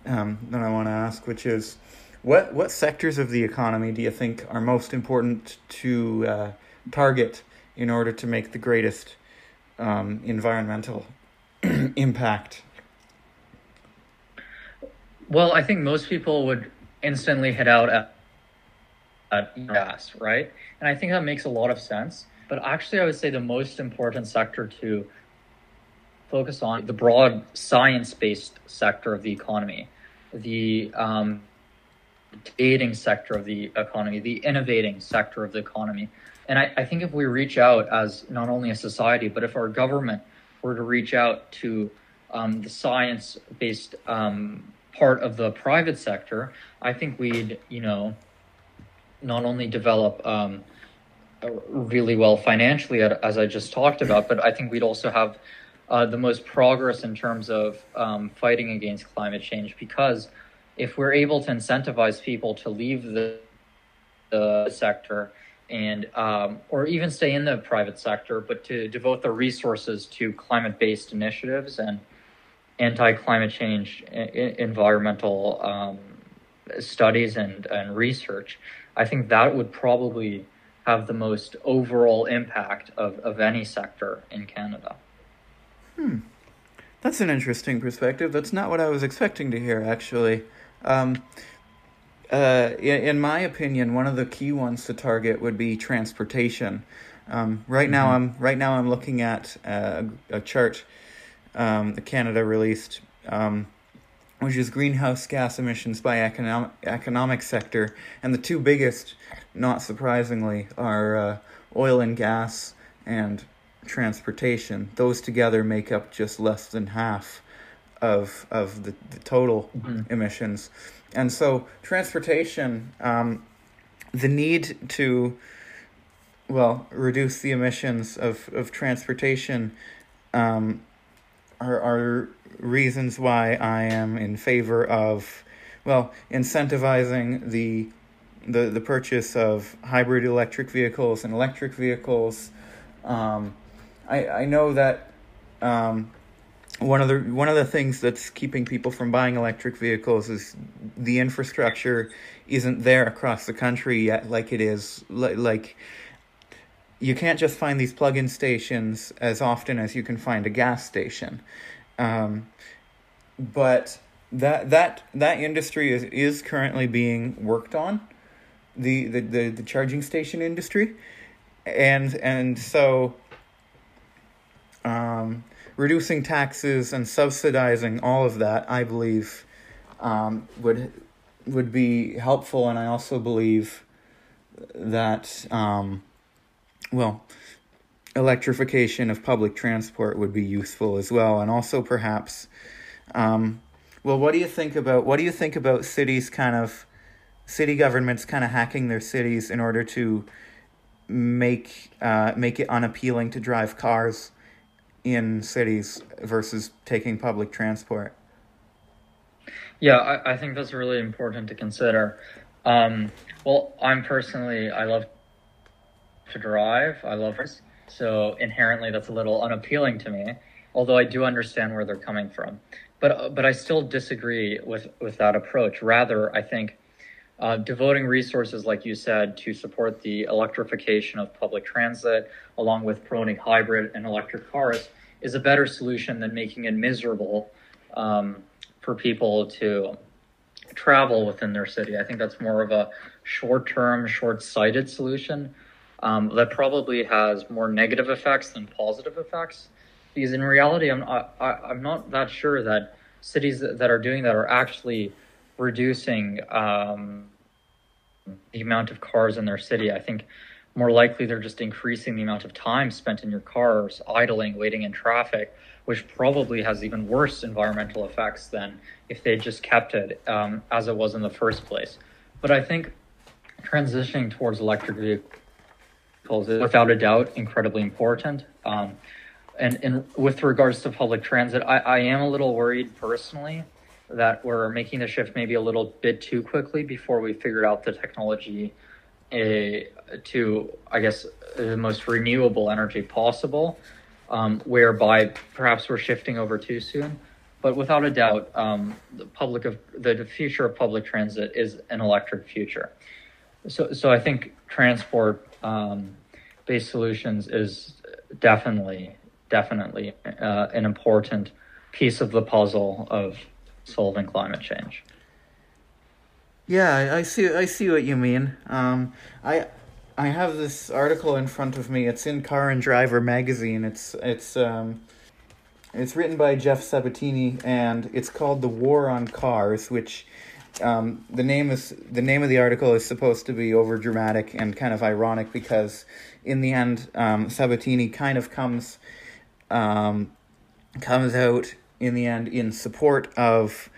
um, that I want to ask, which is, what what sectors of the economy do you think are most important to uh, target in order to make the greatest um, environmental impact? Well, I think most people would instantly head out at, at gas, right? And I think that makes a lot of sense. But actually, I would say the most important sector to focus on the broad science-based sector of the economy, the um, dating sector of the economy, the innovating sector of the economy. And I, I think if we reach out as not only a society, but if our government were to reach out to um, the science-based um, part of the private sector, I think we'd, you know, not only develop um, really well financially, as I just talked about, but I think we'd also have uh, the most progress in terms of um, fighting against climate change because if we're able to incentivize people to leave the, the sector and um, or even stay in the private sector, but to devote their resources to climate-based initiatives and anti-climate change environmental um, studies and, and research, I think that would probably have the most overall impact of, of any sector in Canada. Hmm. That's an interesting perspective. That's not what I was expecting to hear, actually. Um, uh, in, in, my opinion, one of the key ones to target would be transportation. Um, right mm-hmm. now, I'm right now I'm looking at uh, a chart um, that Canada released, um, which is greenhouse gas emissions by economic economic sector, and the two biggest, not surprisingly, are uh, oil and gas and transportation. Those together make up just less than half of of the, the total mm-hmm. emissions, and so transportation, um, the need to well reduce the emissions of of transportation, um, are are reasons why I am in favor of well incentivizing the the the purchase of hybrid electric vehicles and electric vehicles. Um, I I know that um, one of the one of the things that's keeping people from buying electric vehicles is the infrastructure isn't there across the country yet like it is like you can't just find these plug-in stations as often as you can find a gas station. Um, but that that that industry is is currently being worked on the the the, the charging station industry. And and so um reducing taxes and subsidizing all of that, I believe, um, would would be helpful, and I also believe that um, well, electrification of public transport would be useful as well, and also perhaps. Um, well, what do you think about what do you think about cities kind of city governments kind of hacking their cities in order to make uh, make it unappealing to drive cars? In cities versus taking public transport? Yeah, I, I think that's really important to consider. Um, well, I'm personally, I love to drive. I love cars. So inherently, that's a little unappealing to me. Although I do understand where they're coming from, but but I still disagree with with that approach. Rather, I think uh, devoting resources, like you said, to support the electrification of public transit, along with promoting hybrid and electric cars, is a better solution than making it miserable um, for people to travel within their city. I think that's more of a short term, short sighted solution um, that probably has more negative effects than positive effects. Because in reality, I'm, I, I'm not that sure that cities that are doing that are actually reducing um, the amount of cars in their city. I think more likely they're just increasing the amount of time spent in your cars, idling, waiting in traffic, which probably has even worse environmental effects than if they just kept it um, as it was in the first place. But I think transitioning towards electric vehicles is without a doubt incredibly important. Um, and, and with regards to public transit, I, I am a little worried personally that we're making the shift maybe a little bit too quickly before we figured out the technology uh, to, I guess, the most renewable energy possible, um, whereby perhaps we're shifting over too soon. But without a doubt, um, the public of the future of public transit is an electric future. So, so I think transport um, based solutions is definitely, definitely uh, an important piece of the puzzle of solving climate change. Yeah, I see. I see what you mean. Um, I I have this article in front of me. It's in Car and Driver magazine. It's it's um, it's written by Jeff Sabatini, and it's called "The War on Cars," which um, the name is the name of the article is supposed to be over dramatic and kind of ironic because in the end, um, Sabatini kind of comes um, comes out in the end in support of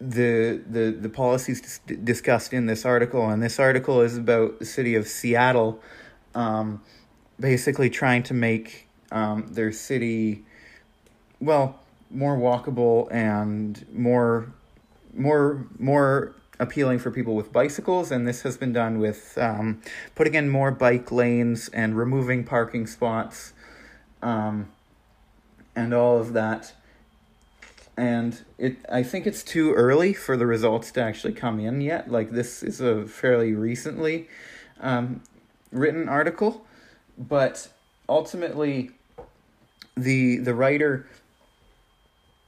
the the the policies discussed in this article. And this article is about the city of Seattle um, basically trying to make um, their city well more walkable and more more more appealing for people with bicycles. And this has been done with um, putting in more bike lanes and removing parking spots um, and all of that and it I think it's too early for the results to actually come in yet. Like this is a fairly recently um, written article, but ultimately the the writer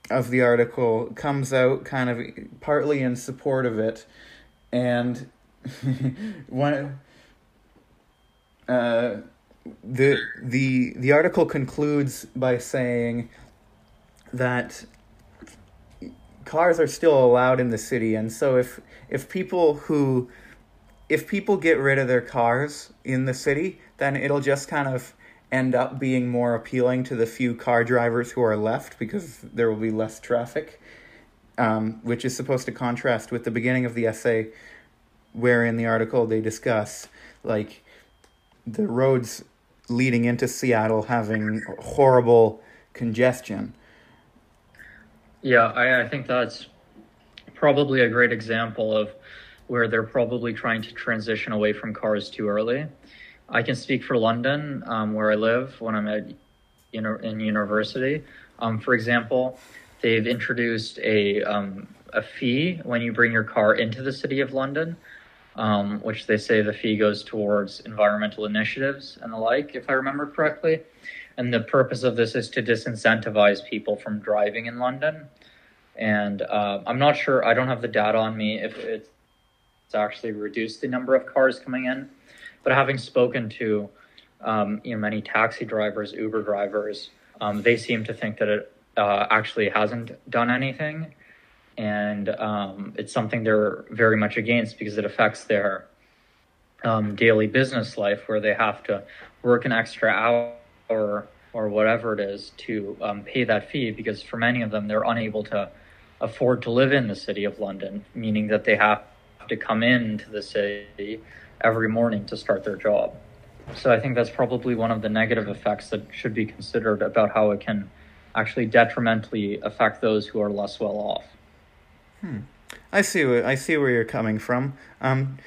of the article comes out kind of partly in support of it, and one uh, the the the article concludes by saying that cars are still allowed in the city and so if if people who if people get rid of their cars in the city then it'll just kind of end up being more appealing to the few car drivers who are left because there will be less traffic um, which is supposed to contrast with the beginning of the essay where in the article they discuss like the roads leading into Seattle having horrible congestion yeah, I, I think that's probably a great example of where they're probably trying to transition away from cars too early. I can speak for London, um, where I live when I'm at you know in university. Um, for example, they've introduced a um, a fee when you bring your car into the city of London, um, which they say the fee goes towards environmental initiatives and the like, if I remember correctly. And the purpose of this is to disincentivize people from driving in London. And uh, I'm not sure, I don't have the data on me if it's actually reduced the number of cars coming in. But having spoken to um, you know, many taxi drivers, Uber drivers, um, they seem to think that it uh, actually hasn't done anything. And um, it's something they're very much against because it affects their um, daily business life where they have to work an extra hour or or whatever it is to um, pay that fee because for many of them they're unable to afford to live in the city of London, meaning that they have to come into the city every morning to start their job. So I think that's probably one of the negative effects that should be considered about how it can actually detrimentally affect those who are less well off. Hmm. I see. I see where you're coming from. Um,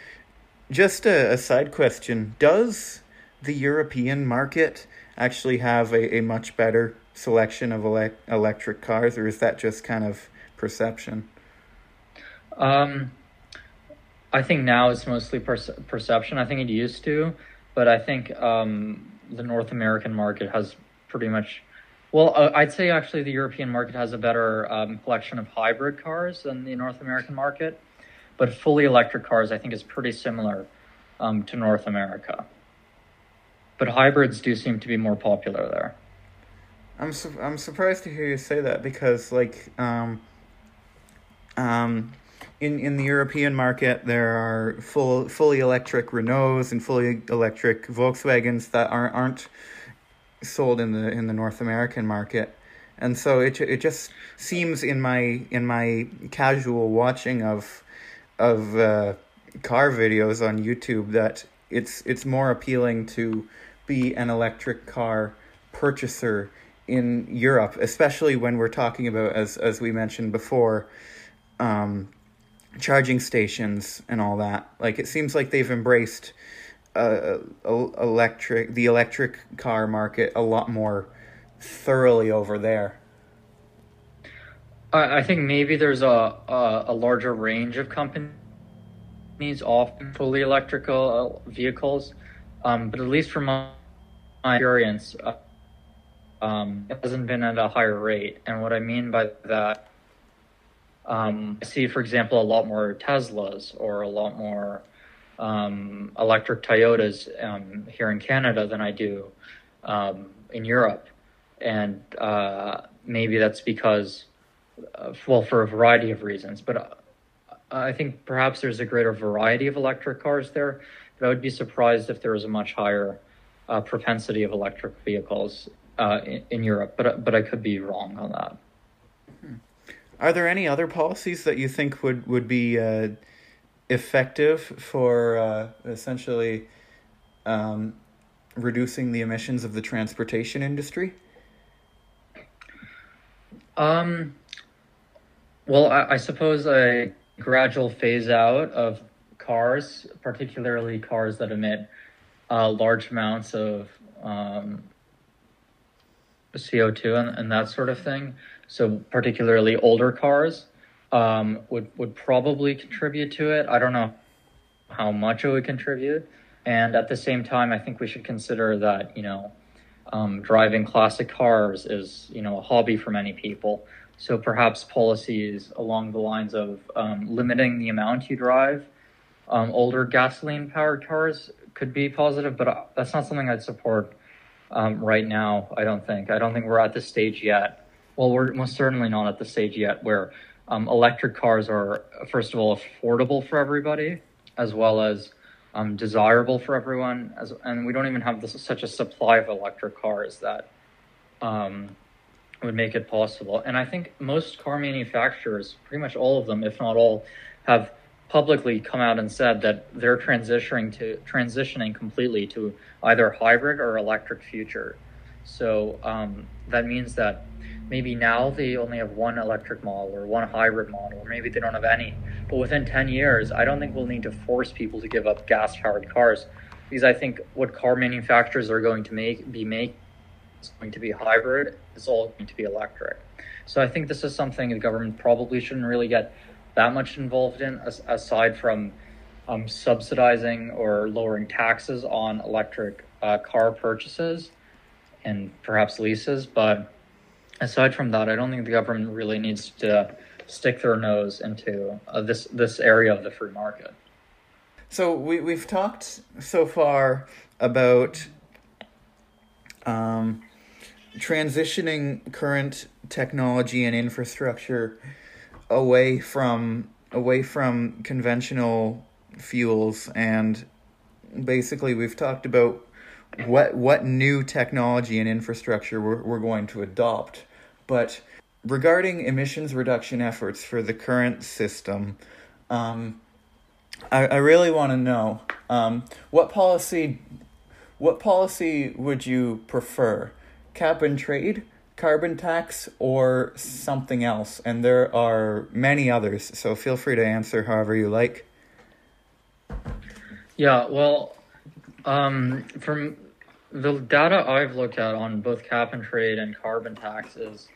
just a, a side question: Does the European market actually have a, a much better selection of ele- electric cars, or is that just kind of perception? Um, I think now it's mostly perce- perception. I think it used to, but I think um, the North American market has pretty much. Well, uh, I'd say actually the European market has a better um, collection of hybrid cars than the North American market, but fully electric cars I think is pretty similar um, to North America. But hybrids do seem to be more popular there. I'm su- I'm surprised to hear you say that because like um, um, in in the European market there are full fully electric Renaults and fully electric Volkswagens that aren't aren't sold in the in the North American market. And so it it just seems in my in my casual watching of of uh, car videos on YouTube that it's it's more appealing to be an electric car purchaser in Europe, especially when we're talking about as as we mentioned before, um, charging stations and all that. Like it seems like they've embraced uh, electric the electric car market a lot more thoroughly over there. I, I think maybe there's a, a, a larger range of companies offering fully electrical vehicles, um, but at least from my, experience, uh, um, it hasn't been at a higher rate. And what I mean by that, um, I see, for example, a lot more Teslas or a lot more um, electric Toyotas um, here in Canada than I do um, in Europe. And uh, maybe that's because, uh, well, for a variety of reasons. But uh, I think perhaps there's a greater variety of electric cars there. But I would be surprised if there was a much higher uh, propensity of electric vehicles uh, in, in, Europe, but but I could be wrong on that. Are there any other policies that you think would would be uh, effective for uh, essentially um, reducing the emissions of the transportation industry? Um. Well, I, I suppose a gradual phase out of cars, particularly cars that emit uh, large amounts of um, CO2 and, and that sort of thing. So particularly older cars um, would would probably contribute to it. I don't know how much it would contribute, and at the same time, I think we should consider that you know um, driving classic cars is you know a hobby for many people. So perhaps policies along the lines of um, limiting the amount you drive um, older gasoline powered cars could be positive, but uh, that's not something I'd support um, right now. I don't think. I don't think we're at the stage yet. Well, we're most certainly not at the stage yet where um, electric cars are, first of all, affordable for everybody, as well as um, desirable for everyone. As and we don't even have this, such a supply of electric cars that um, would make it possible. And I think most car manufacturers, pretty much all of them, if not all, have publicly come out and said that they're transitioning to transitioning completely to either hybrid or electric future. So um, that means that maybe now they only have one electric model or one hybrid model, or maybe they don't have any. But within 10 years, I don't think we'll need to force people to give up gas powered cars because I think what car manufacturers are going to make be make is going to be hybrid, it's all going to be electric. So I think this is something the government probably shouldn't really get that much involved in, as, aside from um, subsidizing or lowering taxes on electric uh, car purchases and perhaps leases. But aside from that, I don't think the government really needs to stick their nose into uh, this this area of the free market. So we we've talked so far about um, transitioning current technology and infrastructure away from away from conventional fuels and basically we've talked about what what new technology and infrastructure we're, we're going to adopt. But regarding emissions reduction efforts for the current system um, I, I really want to know um, what policy what policy would you prefer? Cap and trade carbon tax or something else, and there are many others. So feel free to answer however you like. Yeah, well, um, from the data I've looked at on both cap and trade and carbon taxes,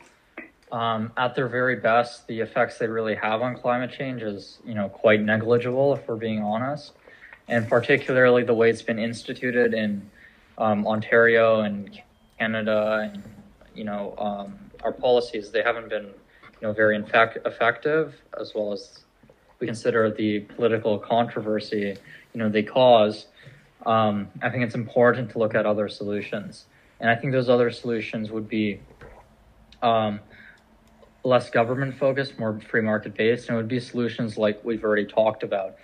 um, at their very best, the effects they really have on climate change is, you know, quite negligible if we're being honest, and particularly the way it's been instituted in um, Ontario and Canada, and you know, um, our policies they haven't been, you know, very fact effective, as well as we consider the political controversy, you know, they cause. Um, I think it's important to look at other solutions, and I think those other solutions would be um, less government focused, more free market based, and it would be solutions like we've already talked about,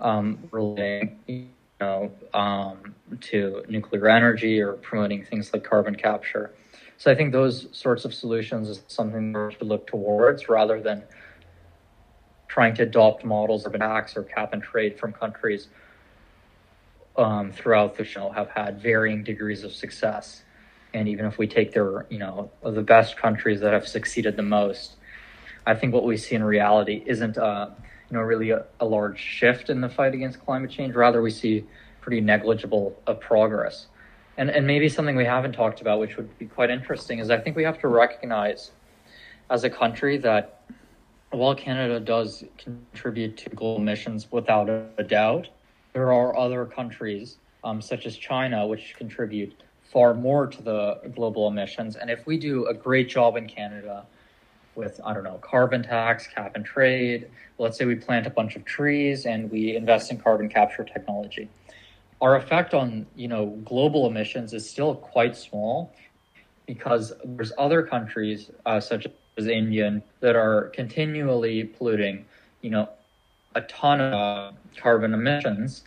um, relating, you know, um, to nuclear energy or promoting things like carbon capture. So I think those sorts of solutions is something we should look towards rather than trying to adopt models of an tax or cap and trade from countries um, throughout the show have had varying degrees of success. And even if we take their, you know, the best countries that have succeeded the most, I think what we see in reality isn't, uh, you know, really a, a, large shift in the fight against climate change. Rather, we see pretty negligible uh, progress. And and maybe something we haven't talked about, which would be quite interesting, is I think we have to recognize, as a country, that while Canada does contribute to global emissions without a doubt, there are other countries, um, such as China, which contribute far more to the global emissions. And if we do a great job in Canada with, I don't know, carbon tax, cap and trade, let's say we plant a bunch of trees and we invest in carbon capture technology, our effect on, you know, global emissions is still quite small because there's other countries uh, such as India that are continually polluting, you know, a ton of carbon emissions,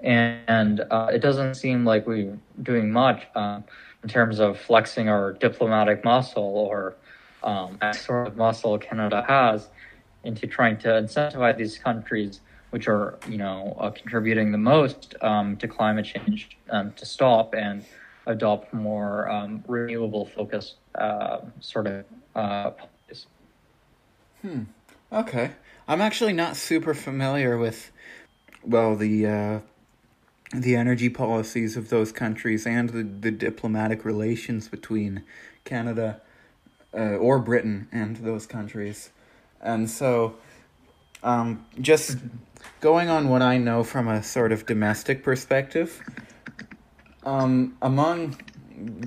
and uh, it doesn't seem like we're doing much uh, in terms of flexing our diplomatic muscle or um, sort of muscle Canada has into trying to incentivize these countries which are you know uh, contributing the most um, to climate change um, to stop and adopt more um, renewable focused uh, sort of uh, policies. Hmm. Okay. I'm actually not super familiar with, well, the uh, the energy policies of those countries and the, the diplomatic relations between Canada uh, or Britain and those countries. And so, um, just going on what I know from a sort of domestic perspective, um, among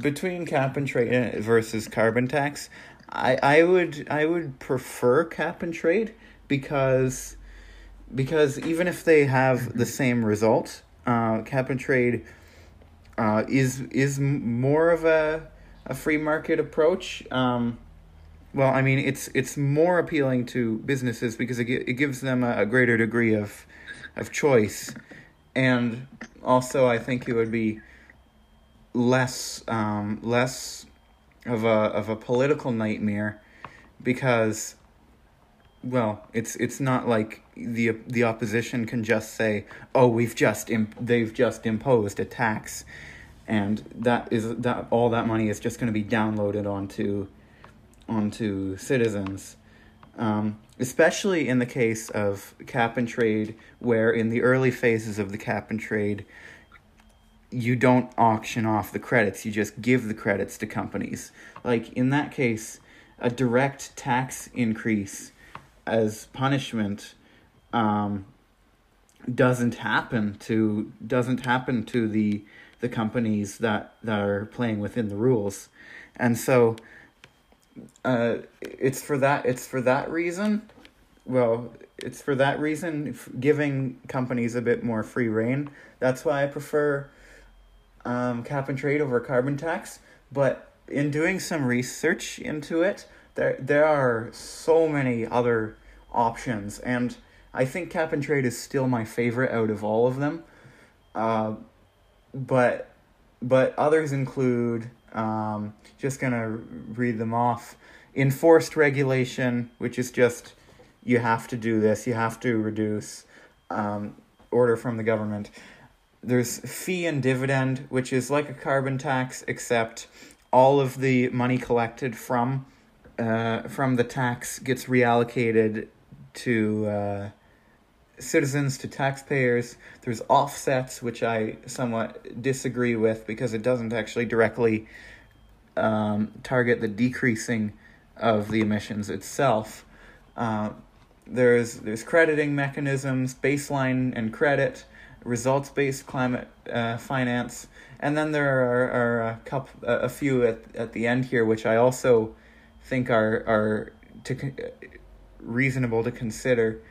between cap and trade versus carbon tax, I, I would I would prefer cap and trade because because even if they have the same result, uh, cap and trade uh, is is more of a a free market approach. Um, well, I mean, it's it's more appealing to businesses because it it gives them a, a greater degree of of choice, and also I think it would be less um, less of a of a political nightmare because well, it's it's not like the the opposition can just say, "Oh, we've just imp- they've just imposed a tax," and that is that all that money is just going to be downloaded onto onto citizens. Um, especially in the case of cap and trade, where in the early phases of the cap and trade, you don't auction off the credits; you just give the credits to companies. Like in that case, a direct tax increase as punishment um, doesn't happen to doesn't happen to the the companies that that are playing within the rules, and so uh, it's for that it's for that reason. Well, it's for that reason giving companies a bit more free rein. That's why I prefer um, cap and trade over carbon tax. But in doing some research into it, there there are so many other options, and I think cap and trade is still my favorite out of all of them. Uh, but but others include um, just gonna read them off. Enforced regulation, which is just you have to do this, you have to reduce um, order from the government. There's fee and dividend, which is like a carbon tax, except all of the money collected from uh, from the tax gets reallocated to uh, citizens to taxpayers. There's offsets, which I somewhat disagree with because it doesn't actually directly um, target the decreasing of the emissions itself. Uh, there's there's crediting mechanisms, baseline and credit, results based climate uh, finance, and then there are, are a couple a few at at the end here, which I also think are are to reasonable to consider,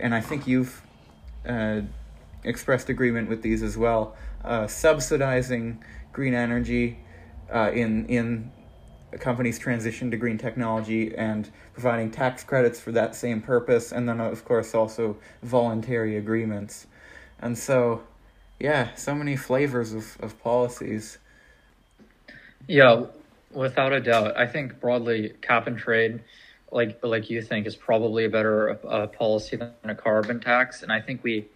and I think you've uh, expressed agreement with these as well. Uh, subsidizing green energy uh, in in a company's transition to green technology and providing tax credits for that same purpose, and then of course also voluntary agreements, and so yeah, so many flavors of, of policies. Yeah, without a doubt. I think broadly cap and trade, like like you think, is probably a better uh, policy than a carbon tax. And I think we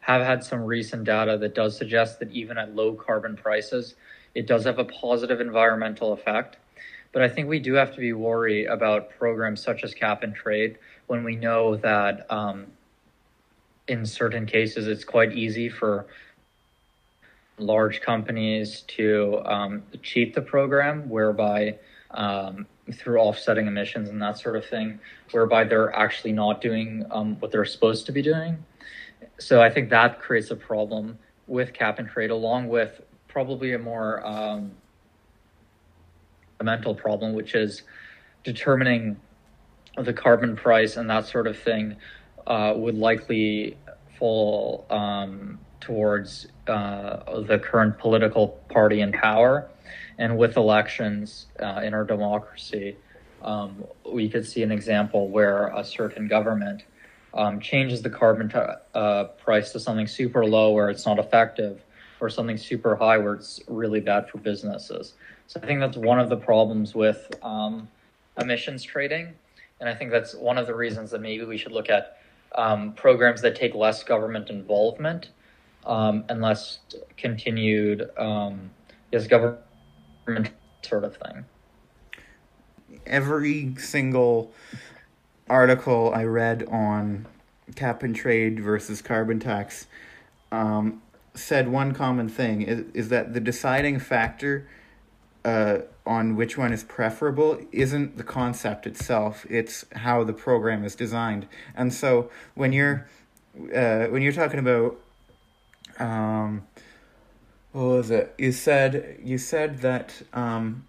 have had some recent data that does suggest that even at low carbon prices, it does have a positive environmental effect. But I think we do have to be worried about programs such as cap and trade when we know that um, in certain cases it's quite easy for large companies to um, cheat the program, whereby um, through offsetting emissions and that sort of thing, whereby they're actually not doing um, what they're supposed to be doing. So I think that creates a problem with cap and trade, along with probably a more um, mental problem, which is determining the carbon price and that sort of thing uh, would likely fall um, towards uh, the current political party in power. And with elections uh, in our democracy, um, we could see an example where a certain government um, changes the carbon t- uh, price to something super low where it's not effective, or something super high where it's really bad for businesses. So I think that's one of the problems with um, emissions trading. And I think that's one of the reasons that maybe we should look at um, programs that take less government involvement um, and less continued um, yes government sort of thing. Every single article I read on cap and trade versus carbon tax um, said one common thing is, is that the deciding factor uh, on which one is preferable isn't the concept itself; it's how the program is designed. And so when you're uh, when you're talking about um, what was it? You said you said that um,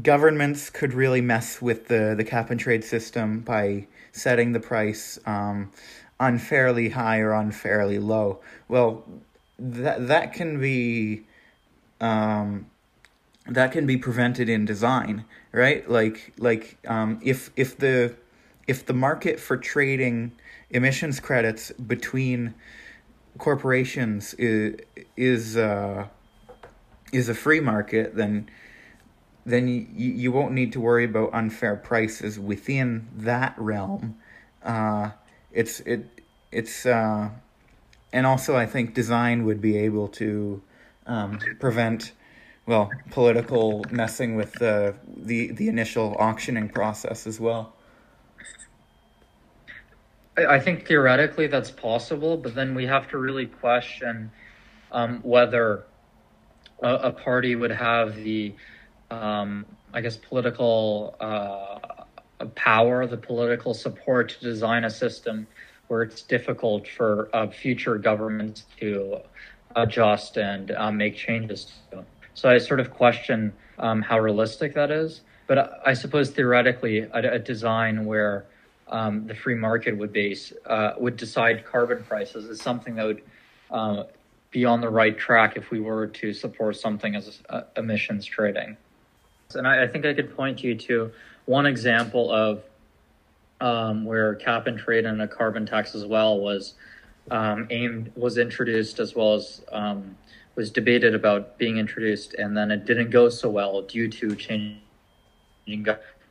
governments could really mess with the the cap and trade system by setting the price um, unfairly high or unfairly low. Well, that that can be um, that can be prevented in design, right? Like like um, if if the if the market for trading emissions credits between corporations is is uh, is a free market, then then you, you won't need to worry about unfair prices within that realm. Uh, it's it it's uh, and also I think design would be able to um, prevent well political messing with the the the initial auctioning process as well. I think theoretically that's possible, but then we have to really question um, whether a, a, party would have the, um, I guess, political uh, power, the political support to design a system where it's difficult for uh, future governments to adjust and uh, make changes to. So I sort of question um, how realistic that is. But I suppose theoretically, a, a design where um, the free market would base uh, would decide carbon prices is something that would uh, be on the right track if we were to support something as uh, emissions trading. And I, I, think I could point you to one example of um, where cap and trade and a carbon tax as well was um, aimed was introduced as well as um, was debated about being introduced, and then it didn't go so well due to changing.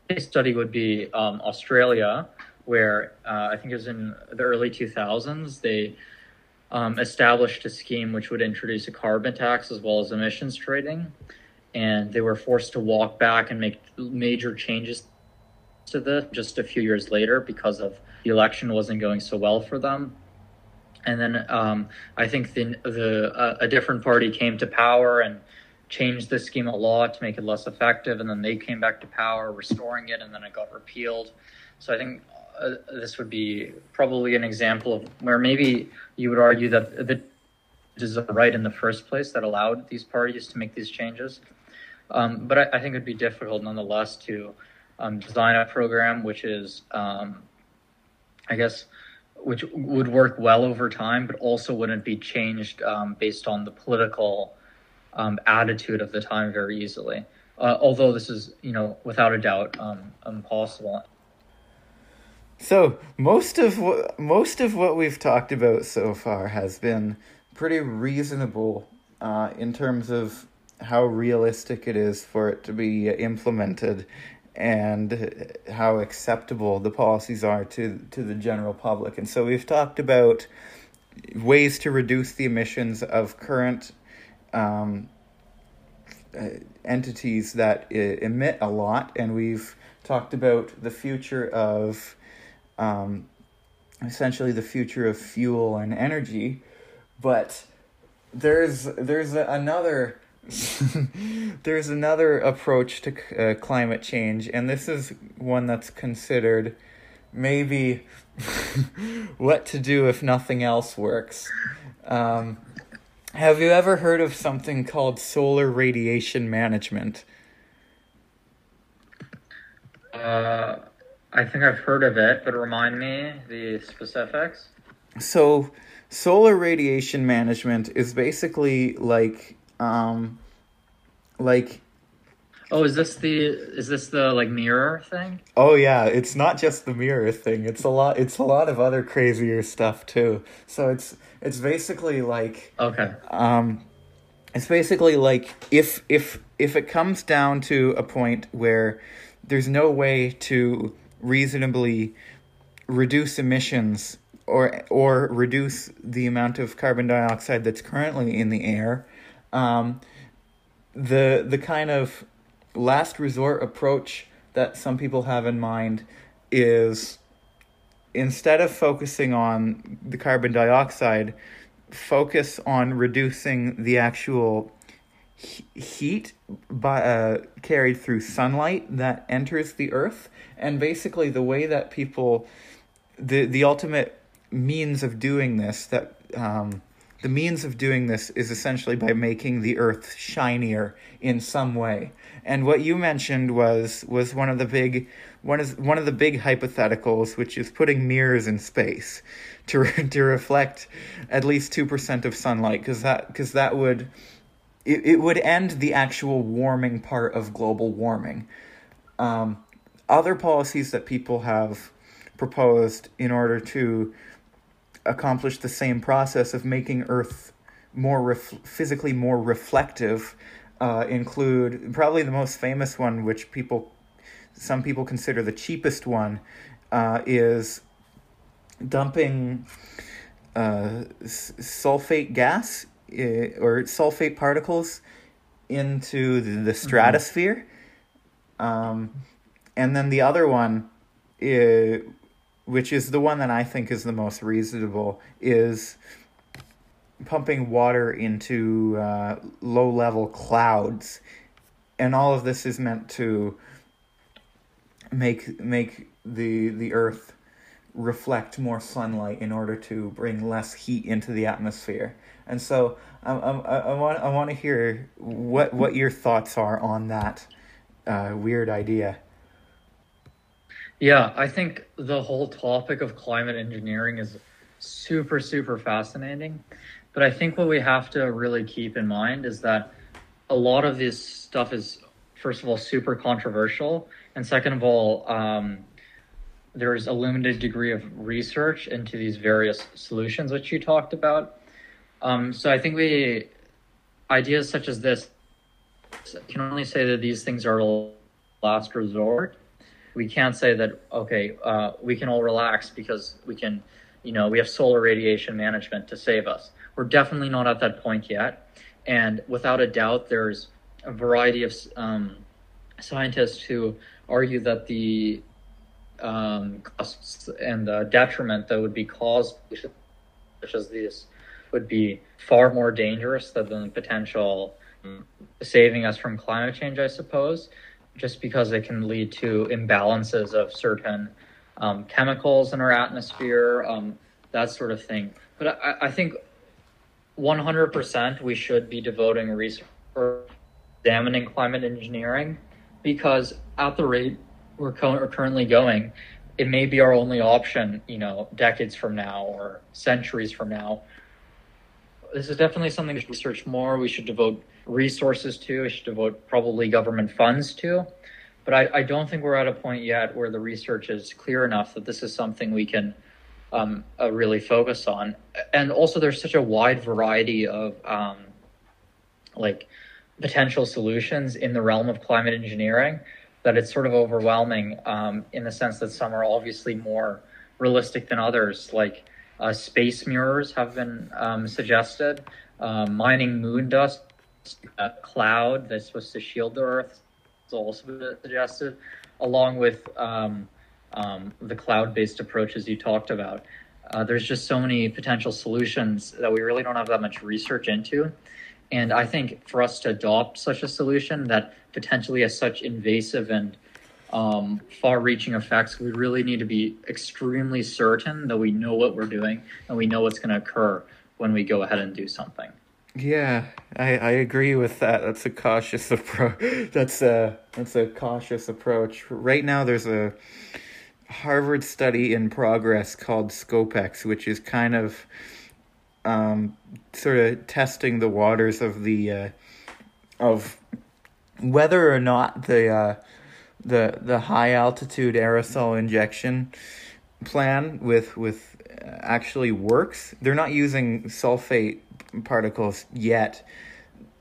Case study would be um, Australia, where uh, I think it was in the early 2000s, they um, established a scheme which would introduce a carbon tax as well as emissions trading. and they were forced to walk back and make major changes to this just a few years later because of the election wasn't going so well for them. And then um, I think the, the uh, a different party came to power and changed the scheme of law to make it less effective, and then they came back to power, restoring it, and then it got repealed. So I think uh, this would be probably an example of where maybe you would argue that the is right in the first place that allowed these parties to make these changes. Um, but I, I, think it'd be difficult nonetheless to um, design a program which is, um, I guess, which would work well over time, but also wouldn't be changed um, based on the political um, attitude of the time very easily. Uh, although this is, you know, without a doubt, um, impossible. So most of what most of what we've talked about so far has been pretty reasonable uh, in terms of how realistic it is for it to be implemented and how acceptable the policies are to to the general public. And so we've talked about ways to reduce the emissions of current um, uh, entities that uh, emit a lot, and we've talked about the future of um, essentially the future of fuel and energy. But there's there's another there's another approach to uh, climate change, and this is one that's considered maybe what to do if nothing else works. Um, have you ever heard of something called solar radiation management? Uh, I think I've heard of it, but remind me the specifics. So, solar radiation management is basically like um, like Oh, is this the is this the like mirror thing? Oh yeah, it's not just the mirror thing. It's a lot it's a lot of other crazier stuff too. So it's it's basically like Okay. Um it's basically like if if if it comes down to a point where there's no way to reasonably reduce emissions or or reduce the amount of carbon dioxide that's currently in the air um, the the kind of last resort approach that some people have in mind is instead of focusing on the carbon dioxide, focus on reducing the actual heat by, uh, carried through sunlight that enters the earth and basically the way that people the the ultimate means of doing this that um, the means of doing this is essentially by making the earth shinier in some way. And what you mentioned was was one of the big one is one of the big hypotheticals, which is putting mirrors in space to to reflect at least two percent of sunlight, because that because that would it, it would end the actual warming part of global warming. Um, other policies that people have proposed in order to accomplish the same process of making Earth more ref- physically more reflective uh, include probably the most famous one, which people some people consider the cheapest one, uh, is dumping uh, sulfate gas or sulfate particles into the, the mm-hmm. stratosphere. Mm-hmm. Um, and then the other one is, which is the one that I think is the most reasonable, is pumping water into uh, low level clouds. And all of this is meant to make make the the earth reflect more sunlight in order to bring less heat into the atmosphere. And so I, I, I want I want to hear what what your thoughts are on that uh, weird idea. Yeah, I think the whole topic of climate engineering is super, super fascinating. But I think what we have to really keep in mind is that a lot of this stuff is, first of all, super controversial. And second of all, um, there's a limited degree of research into these various solutions which you talked about. Um, so I think we, ideas such as this, can only say that these things are last resort. We can't say that okay uh, we can all relax because we can you know we have solar radiation management to save us. We're definitely not at that point yet. And without a doubt there's a variety of um, scientists who argue that the um, costs and the detriment that would be caused, such as this, would be far more dangerous than the potential saving us from climate change, I suppose, just because it can lead to imbalances of certain um, chemicals in our atmosphere, um, that sort of thing. But I, I think 100% we should be devoting research examining climate engineering because at the rate we're, co- currently going, it may be our only option, you know, decades from now or centuries from now. This is definitely something we should research more. We should devote resources to. We should devote probably government funds to. But I, I don't think we're at a point yet where the research is clear enough that this is something we can um, uh, really focus on. And also, there's such a wide variety of um, like potential solutions in the realm of climate engineering that it's sort of overwhelming um, in the sense that some are obviously more realistic than others. Like uh, space mirrors have been um, suggested, uh, mining moon dust, a cloud that's supposed to shield the Earth is also been suggested, along with um, um, the cloud-based approaches you talked about. Uh, there's just so many potential solutions that we really don't have that much research into. And I think for us to adopt such a solution that potentially is such invasive and um, far-reaching effects, we really need to be extremely certain that we know what we're doing and we know what's going to occur when we go ahead and do something. Yeah, I, I agree with that. That's a cautious approach. That's a that's a cautious approach. Right now, there's a Harvard study in progress called SCOPEX, which is kind of um, sort of testing the waters of the uh, of whether or not the uh, the the high altitude aerosol injection plan with with actually works. They're not using sulfate particles yet,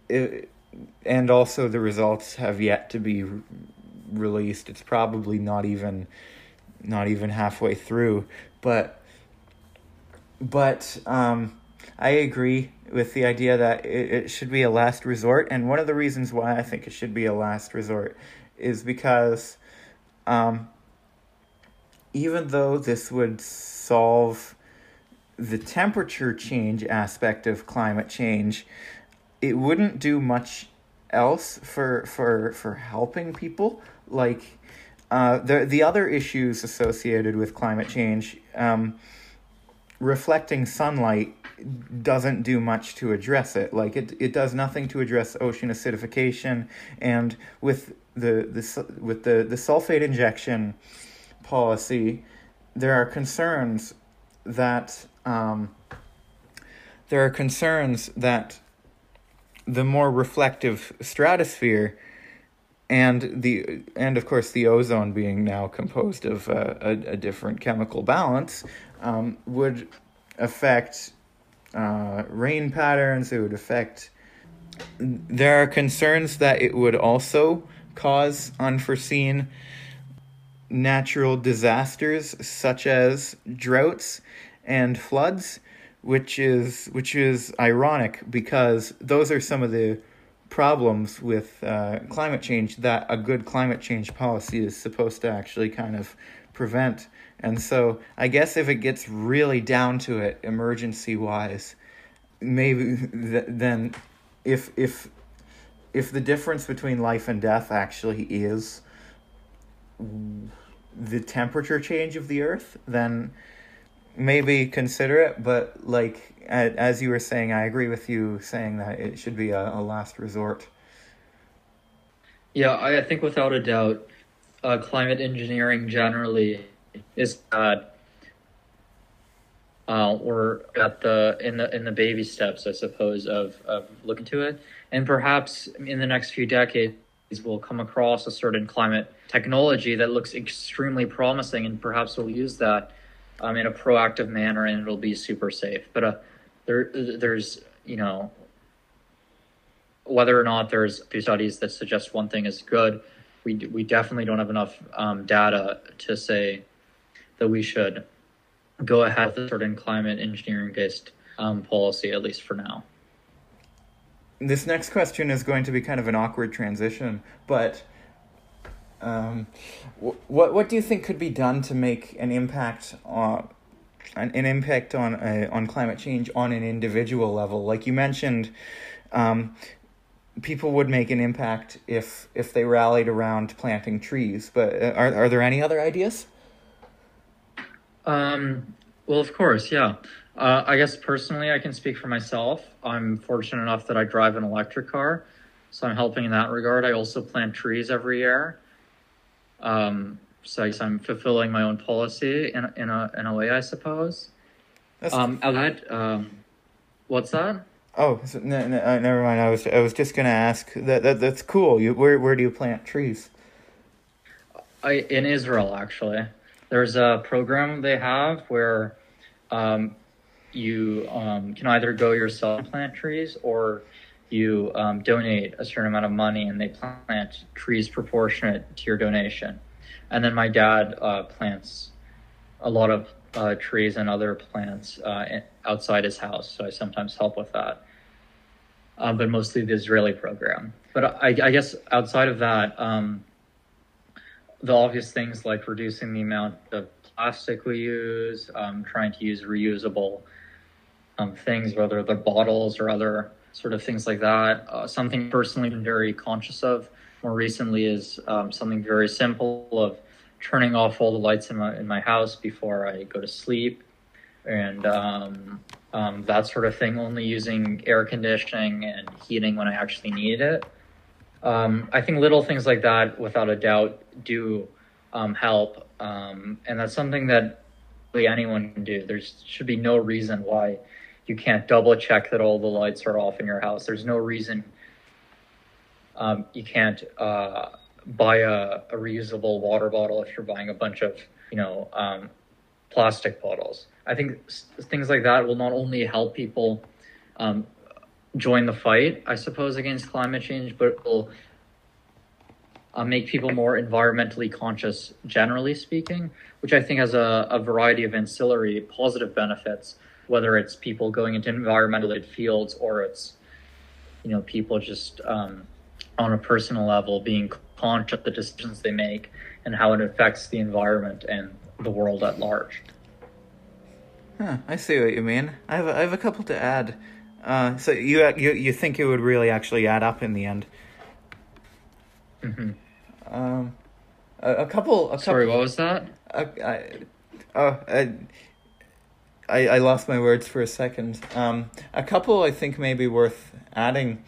it, and also the results have yet to be re- released. It's probably not even not even halfway through, but but um, I agree with the idea that it, it should be a last resort. And one of the reasons why I think it should be a last resort is because um, even though this would solve the temperature change aspect of climate change, it wouldn't do much else for for for helping people. Like uh, the the other issues associated with climate change, um, reflecting sunlight doesn't do much to address it. Like it, it does nothing to address ocean acidification, and with the the with the the sulfate injection policy, there are concerns that um, there are concerns that the more reflective stratosphere and the and of course the ozone being now composed of uh, a, a different chemical balance um, would affect uh, rain patterns. It would affect. There are concerns that it would also cause unforeseen natural disasters such as droughts and floods, which is which is ironic because those are some of the problems with uh, climate change that a good climate change policy is supposed to actually kind of prevent. And so I guess if it gets really down to it, emergency wise, maybe th- then if if if the difference between life and death actually is the temperature change of the earth, then maybe consider it. But like as you were saying, I agree with you saying that it should be a, a last resort. Yeah, I think without a doubt, uh, climate engineering generally is bad. Uh, we're at the in the in the baby steps, I suppose, of of looking to it, and perhaps in the next few decades we'll come across a certain climate technology that looks extremely promising, and perhaps we'll use that um, in a proactive manner, and it'll be super safe. But uh, there there's you know whether or not there's few studies that suggest one thing is good, we we definitely don't have enough um, data to say that we should go ahead with a certain climate engineering based um, policy, at least for now. This next question is going to be kind of an awkward transition, but um, what what do you think could be done to make an impact on an, an impact on on climate change on an individual level? Like you mentioned, um, people would make an impact if if they rallied around planting trees. But uh, are are there any other ideas? Um, well, of course, yeah. Uh, I guess personally, I can speak for myself. I'm fortunate enough that I drive an electric car, so I'm helping in that regard. I also plant trees every year. Um, so I guess I'm fulfilling my own policy in, in, a, in a way, I suppose. That's um, um, what's that? Oh, so, no, no, uh, never mind. I was I was just gonna ask that, that that's cool. You where where do you plant trees? I in Israel actually. There's a program they have where um, you um, can either go yourself and plant trees or you um, donate a certain amount of money and they plant trees proportionate to your donation. And then my dad uh, plants a lot of uh, trees and other plants uh, outside his house, so I sometimes help with that. Uh, but mostly the Israeli program. But I, I guess outside of that, um, the obvious things like reducing the amount of plastic we use, um, trying to use reusable um, things, whether they're bottles or other sort of things like that. Uh, something personally been very conscious of more recently is um, something very simple of turning off all the lights in my in my house before I go to sleep, and um, um, that sort of thing. Only using air conditioning and heating when I actually need it. Um, I think little things like that, without a doubt, do um, help, um, and that's something that really anyone can do. There should be no reason why you can't double check that all the lights are off in your house. There's no reason um, you can't uh, buy a, a, reusable water bottle if you're buying a bunch of you know um, plastic bottles. I think things like that will not only help people um, join the fight, I suppose, against climate change, but will uh, make people more environmentally conscious, generally speaking, which I think has a, a variety of ancillary positive benefits whether it's people going into environmental fields or it's you know people just um, on a personal level being conscious of the decisions they make and how it affects the environment and the world at large. Huh, I see what you mean. I have a, I have a couple to add. Uh, so you you you think it would really actually add up in the end? Mm-hmm. Um, a, a couple. A couple, Sorry, what was that? Uh, I, oh, I, I lost my words for a second. Um, a couple I think may be worth adding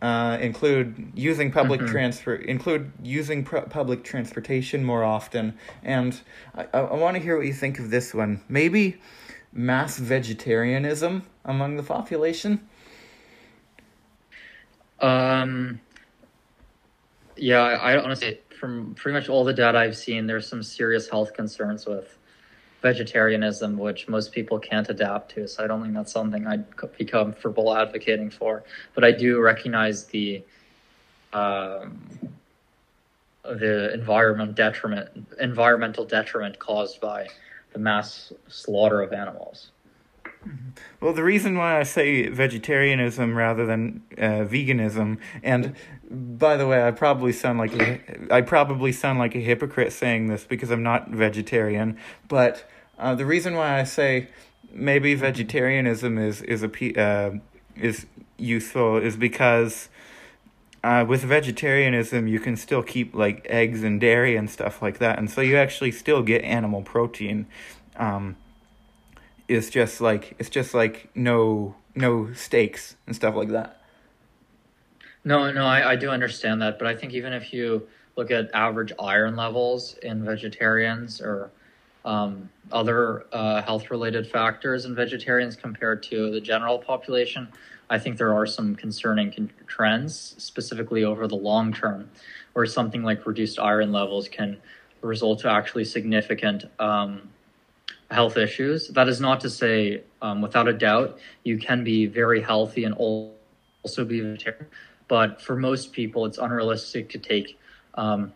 uh, include using public mm-hmm. transfer include using pr- public transportation more often, and I, I want to hear what you think of this one. Maybe mass vegetarianism among the population. Um. Yeah, I, I honestly, from pretty much all the data I've seen, there's some serious health concerns with vegetarianism, which most people can't adapt to. So I don't think that's something I'd be comfortable advocating for. But I do recognize the um, the environment detriment, environmental detriment caused by the mass slaughter of animals. Well, the reason why I say vegetarianism rather than uh, veganism, and by the way, I probably sound like a, I probably sound like a hypocrite saying this because I'm not vegetarian. But uh, the reason why I say maybe vegetarianism is is a uh, is useful is because uh, with vegetarianism you can still keep like eggs and dairy and stuff like that, and so you actually still get animal protein. Um, it's just like it's just like no no steaks and stuff like that. No, no, I, I do understand that, but I think even if you look at average iron levels in vegetarians or um, other uh, health related factors in vegetarians compared to the general population, I think there are some concerning con- trends, specifically over the long term, where something like reduced iron levels can result to actually significant um, health issues. That is not to say, um, without a doubt, you can be very healthy and also be vegetarian. But for most people, it's unrealistic to take, um,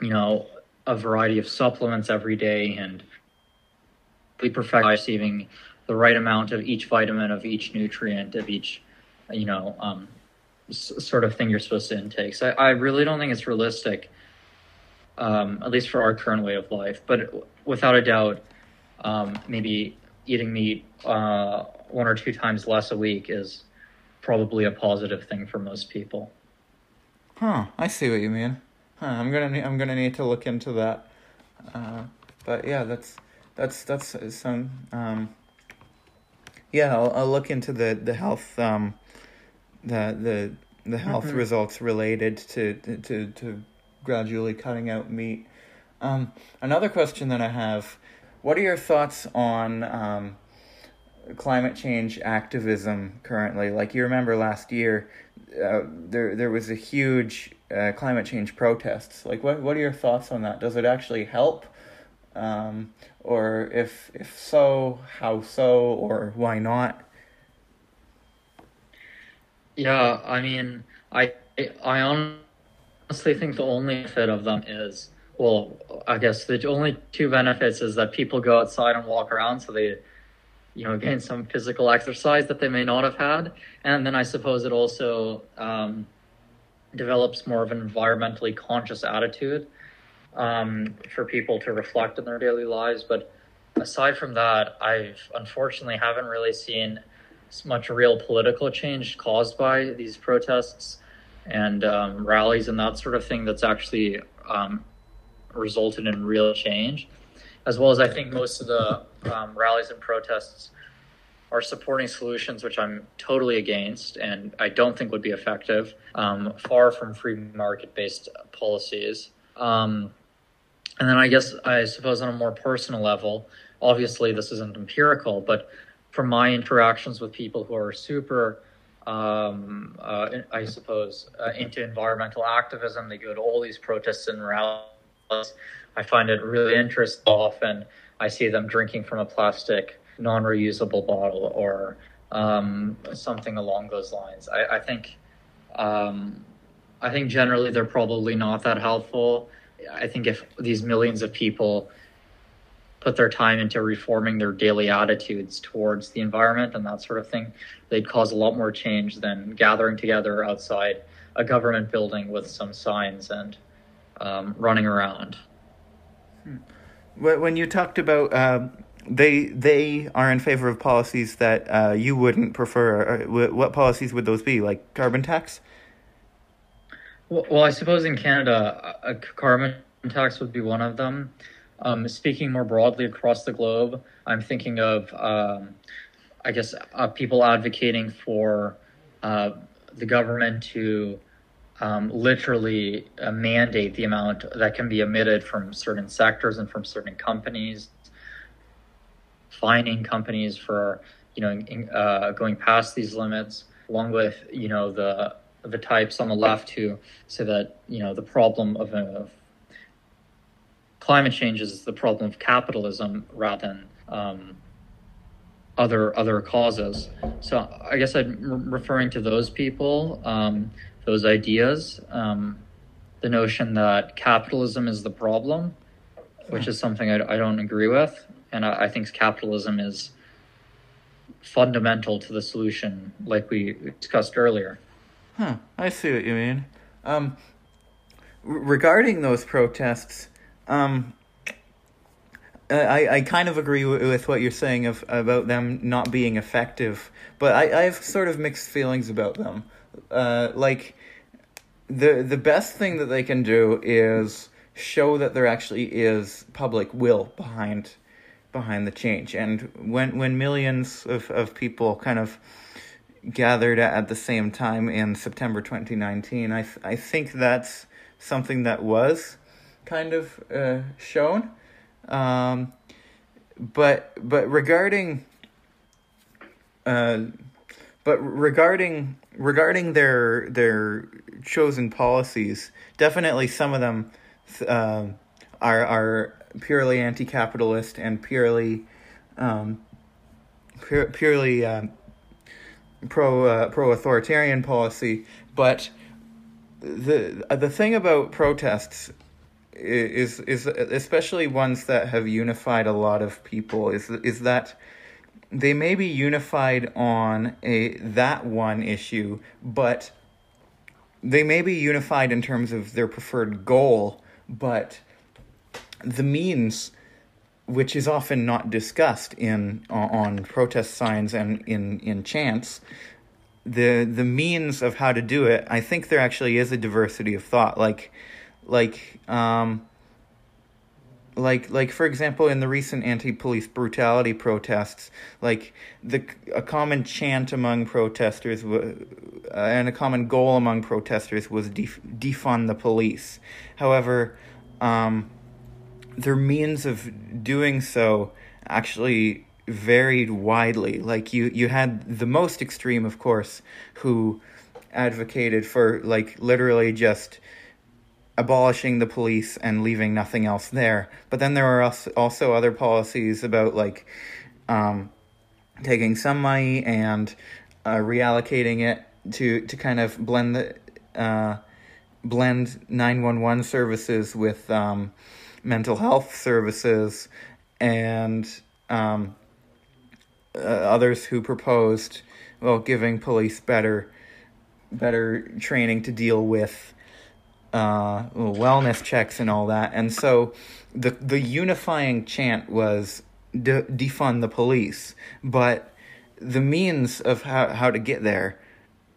you know, a variety of supplements every day and be perfect receiving the right amount of each vitamin, of each nutrient, of each, you know, um, s- sort of thing you're supposed to intake. So I, I really don't think it's realistic, um, at least for our current way of life. But without a doubt, um, maybe eating meat uh, one or two times less a week is probably a positive thing for most people. Huh. I see what you mean. Huh. I'm gonna I'm gonna need to look into that. Uh, but yeah, that's that's that's some. Um, yeah, I'll, I'll look into the the health um, the the the health Mhm. results related to to to gradually cutting out meat. Um, another question that I have: What are your thoughts on um, climate change activism currently? Like you remember last year, uh, there there was a huge uh, climate change protests. Like what what are your thoughts on that? Does it actually help? Um, or if if so, how so, or why not? Yeah, I mean, I I honestly think the only benefit of them is well, I guess the only two benefits is that people go outside and walk around, so they you know gain some physical exercise that they may not have had, and then I suppose it also um, develops more of an environmentally conscious attitude um, for people to reflect in their daily lives. But aside from that, I've unfortunately haven't really seen much real political change caused by these protests and um, rallies and that sort of thing that's actually um, resulted in real change. As well as I think most of the um, rallies and protests are supporting solutions which I'm totally against and I don't think would be effective, um, far from free market based policies. Um, and then I guess I suppose on a more personal level, obviously this isn't empirical, but from my interactions with people who are super, um, uh, I suppose, uh, into environmental activism, they go to all these protests and rallies. I find it really interesting. Often I see them drinking from a plastic, non reusable bottle or um, something along those lines. I, I think. Um, I think generally they're probably not that helpful. I think if these millions of people put their time into reforming their daily attitudes towards the environment and that sort of thing, they'd cause a lot more change than gathering together outside a government building with some signs and um, running around. When you talked about uh, they they are in favor of policies that uh, you wouldn't prefer, what policies would those be? Like carbon tax? Well, well, I suppose in Canada, a a carbon tax would be one of them. Um, speaking more broadly across the globe, I'm thinking of, um, I guess, uh, people advocating for uh, the government to um, literally uh, mandate the amount that can be emitted from certain sectors and from certain companies, fining companies for you know in, uh, going past these limits, along with you know the the types on the left who say that you know the problem of, uh, climate change is the problem of capitalism rather than um, other other causes. So I guess I'm referring to those people, um, those ideas, um, the notion that capitalism is the problem, which is something I, I don't agree with, and I, I think capitalism is fundamental to the solution, like we discussed earlier. Huh, I see what you mean. Um, r- regarding those protests, um, I, I kind of agree with what you're saying of about them not being effective, but I, I have sort of mixed feelings about them. Uh, like the the best thing that they can do is show that there actually is public will behind behind the change, and when when millions of, of people kind of gathered at the same time in September 2019. I th- I think that's something that was kind of uh, shown. Um, but but regarding uh, but regarding regarding their their chosen policies, definitely some of them uh, are are purely anti-capitalist and purely um, pure, purely um, pro uh, pro authoritarian policy, but the the thing about protests is is especially ones that have unified a lot of people is is that they may be unified on a that one issue, but they may be unified in terms of their preferred goal, but the means which is often not discussed in on protest signs and in in chants the the means of how to do it i think there actually is a diversity of thought. Like like um like like for example in the recent anti-police brutality protests like the a common chant among protesters uh, and a common goal among protesters was def- defund the police however um their means of doing so actually varied widely. Like you, you had the most extreme, of course, who advocated for like literally just abolishing the police and leaving nothing else there. But then there are also other policies about like um, taking some money and uh, reallocating it to to kind of blend the uh, blend nine one one services with um, mental health services and um, uh, others who proposed well giving police better better training to deal with uh, wellness checks and all that. And so the the unifying chant was de- defund the police. But the means of how, how to get there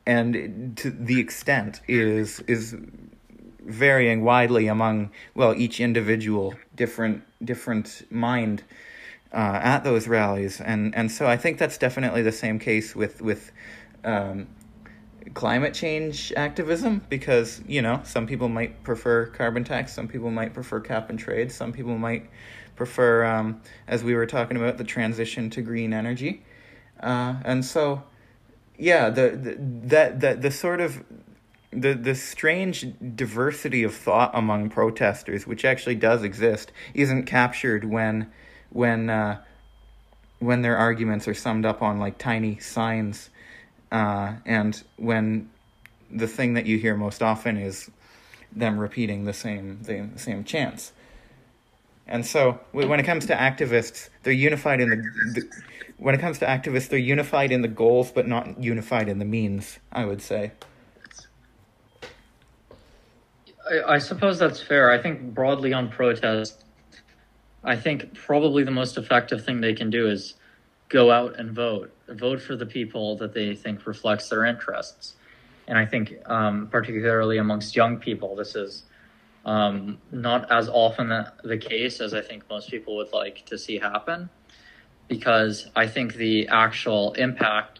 and to the extent is is varying widely among well each individual different different mind uh, at those rallies. And and so I think that's definitely the same case with with um, climate change activism because you know some people might prefer carbon tax some people might prefer cap and trade some people might prefer um, as we were talking about the transition to green energy. Uh, and so yeah the, the that that the sort of the the strange diversity of thought among protesters, which actually does exist, isn't captured when when uh, when their arguments are summed up on like tiny signs, uh, and when the thing that you hear most often is them repeating the same the same chants. And so when it comes to activists, they're unified in the, the when it comes to activists, they're unified in the goals, but not unified in the means. I would say. I, I suppose that's fair. I think broadly on protest, I think probably the most effective thing they can do is go out and vote. Vote for the people that they think reflects their interests. And I think, um, particularly amongst young people, this is um, not as often the case as I think most people would like to see happen, because I think the actual impact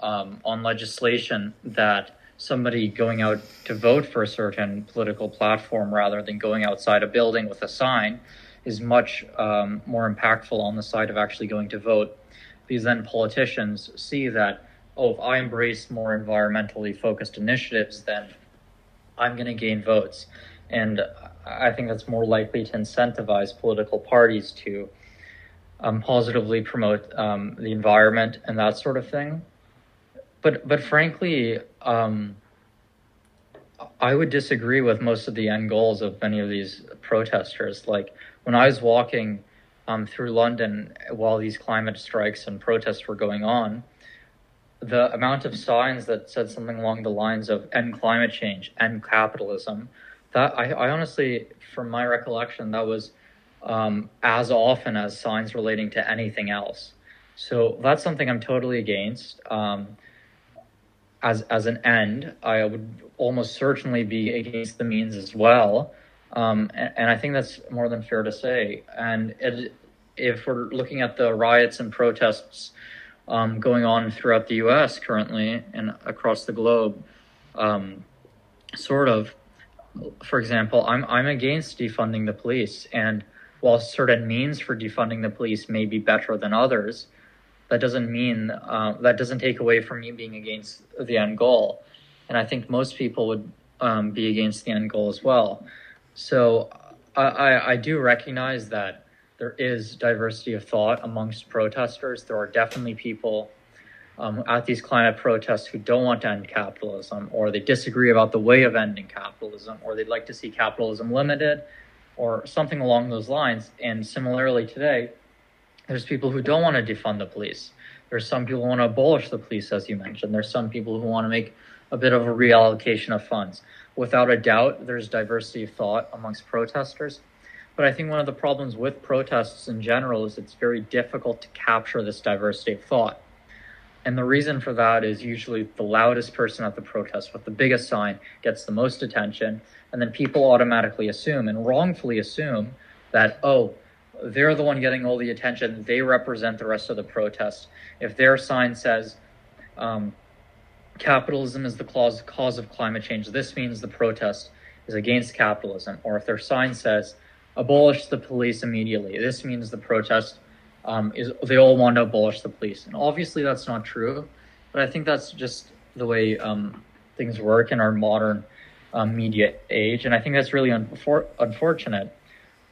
um, on legislation that somebody going out to vote for a certain political platform rather than going outside a building with a sign is much um, more impactful on the side of actually going to vote because then politicians see that oh if i embrace more environmentally focused initiatives then i'm going to gain votes and i think that's more likely to incentivize political parties to um, positively promote um, the environment and that sort of thing but but frankly, um, I would disagree with most of the end goals of many of these protesters. Like when I was walking um, through London while these climate strikes and protests were going on, the amount of signs that said something along the lines of "end climate change," "end capitalism," that I, I honestly, from my recollection, that was um, as often as signs relating to anything else. So that's something I'm totally against. Um, as as an end, I would almost certainly be against the means as well. Um, and, and, I think that's more than fair to say. And it, if we're looking at the riots and protests um, going on throughout the U.S. currently and across the globe, um, sort of, for example, I'm I'm against defunding the police, and while certain means for defunding the police may be better than others, that doesn't mean uh, that doesn't take away from me being against the end goal. And I think most people would um, be against the end goal as well. So I, I, I do recognize that there is diversity of thought amongst protesters. There are definitely people um, at these climate protests who don't want to end capitalism, or they disagree about the way of ending capitalism, or they'd like to see capitalism limited, or something along those lines. And similarly today, there's people who don't want to defund the police. There's some people who want to abolish the police, as you mentioned. There's some people who want to make a bit of a reallocation of funds. Without a doubt, there's diversity of thought amongst protesters. But I think one of the problems with protests in general is it's very difficult to capture this diversity of thought. And the reason for that is usually the loudest person at the protest with the biggest sign gets the most attention. And then people automatically assume and wrongfully assume that, oh, they're the one getting all the attention. They represent the rest of the protest. If their sign says, um, capitalism is the cause, cause of climate change, this means the protest is against capitalism. Or if their sign says, abolish the police immediately, this means the protest um, is they all want to abolish the police. And obviously that's not true, but I think that's just the way um, things work in our modern um, media age. And I think that's really unfor- unfortunate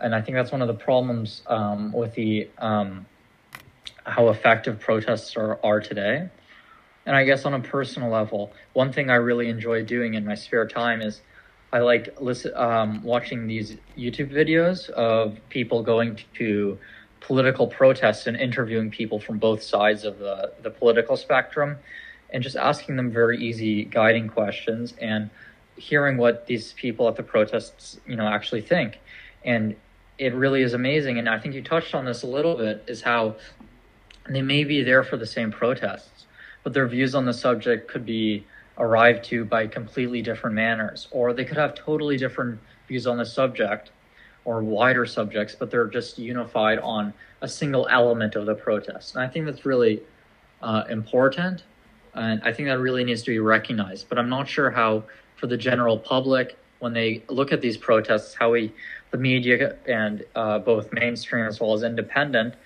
and I think that's one of the problems um, with the um, how effective protests are, are today. And I guess on a personal level, one thing I really enjoy doing in my spare time is I like listen, um, watching these YouTube videos of people going to political protests and interviewing people from both sides of the, the political spectrum and just asking them very easy guiding questions and hearing what these people at the protests you know actually think and it really is amazing. And I think you touched on this a little bit is how they may be there for the same protests, but their views on the subject could be arrived to by completely different manners, or they could have totally different views on the subject or wider subjects, but they're just unified on a single element of the protest. And I think that's really uh, important. And I think that really needs to be recognized. But I'm not sure how, for the general public, when they look at these protests, how we the media and uh, both mainstream as well as independent,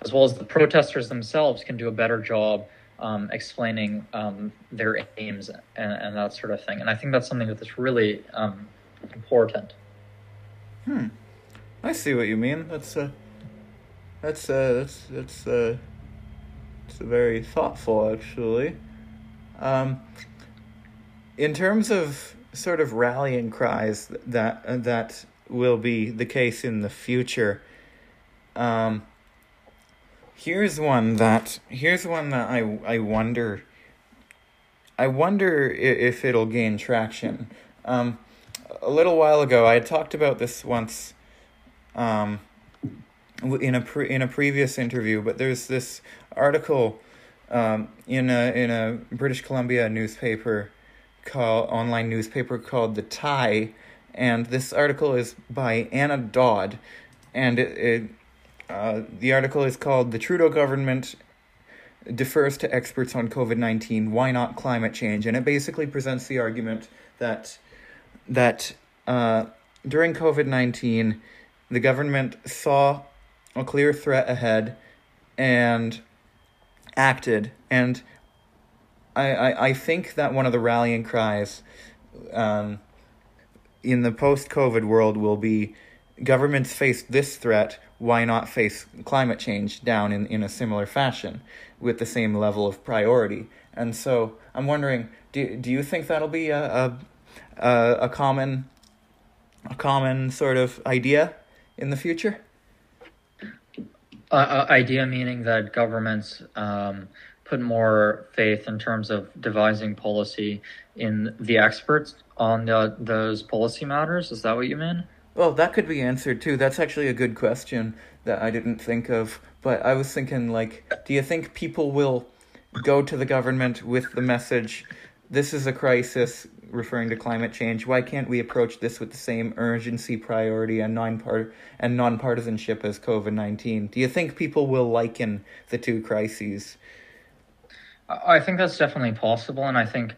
as well as the protesters themselves, can do a better job um, explaining um, their aims and, and, that sort of thing. And I think that's something that is really um, important. Hmm. I see what you mean. That's uh, that's uh, that's that's uh, it's very thoughtful, actually. Um, in terms of sort of rallying cries that that will be the case in the future. Um, here's one that here's one that I I wonder. I wonder if it'll gain traction. Um, a little while ago, I had talked about this once. Um, in a pre- in a previous interview, but there's this article um, in a in a British Columbia newspaper called online newspaper called the Tyee and this article is by Anna Dodd, and it, it uh, the article is called "The Trudeau Government Defers to Experts on COVID nineteen. Why not climate change?" And it basically presents the argument that that uh, during COVID nineteen, the government saw a clear threat ahead and acted. And I, I, I think that one of the rallying cries um, in the post COVID world will be governments face this threat, why not face climate change down in, in a similar fashion with the same level of priority? And so I'm wondering, do, do you think that'll be a, a, a common a common sort of idea in the future? Uh, uh, idea meaning that governments um, put more faith in terms of devising policy in the experts on the, those policy matters. Is that what you mean? Well, that could be answered too. That's actually a good question that I didn't think of. But I was thinking, like, do you think people will go to the government with the message, this is a crisis, referring to climate change. Why can't we approach this with the same urgency, priority, and non-part and non-partisanship as COVID nineteen? Do you think people will liken the two crises? I think that's definitely possible, and I think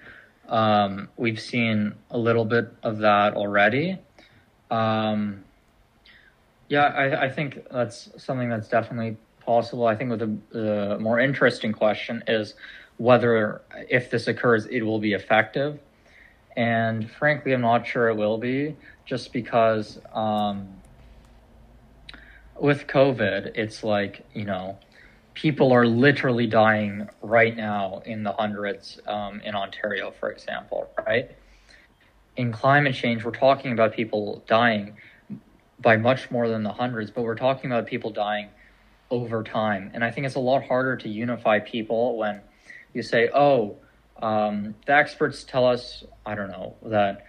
um, we've seen a little bit of that already. Um, yeah, I, I, think that's something that's definitely possible. I think the, the more interesting question is whether, if this occurs, it will be effective. And frankly, I'm not sure it will be, just because um, with COVID, it's like, you know, people are literally dying right now in the hundreds um, in Ontario, for example, right? In climate change, we're talking about people dying by much more than the hundreds, but we're talking about people dying over time. And I think it's a lot harder to unify people when you say, oh, Um, the experts tell us, I don't know, that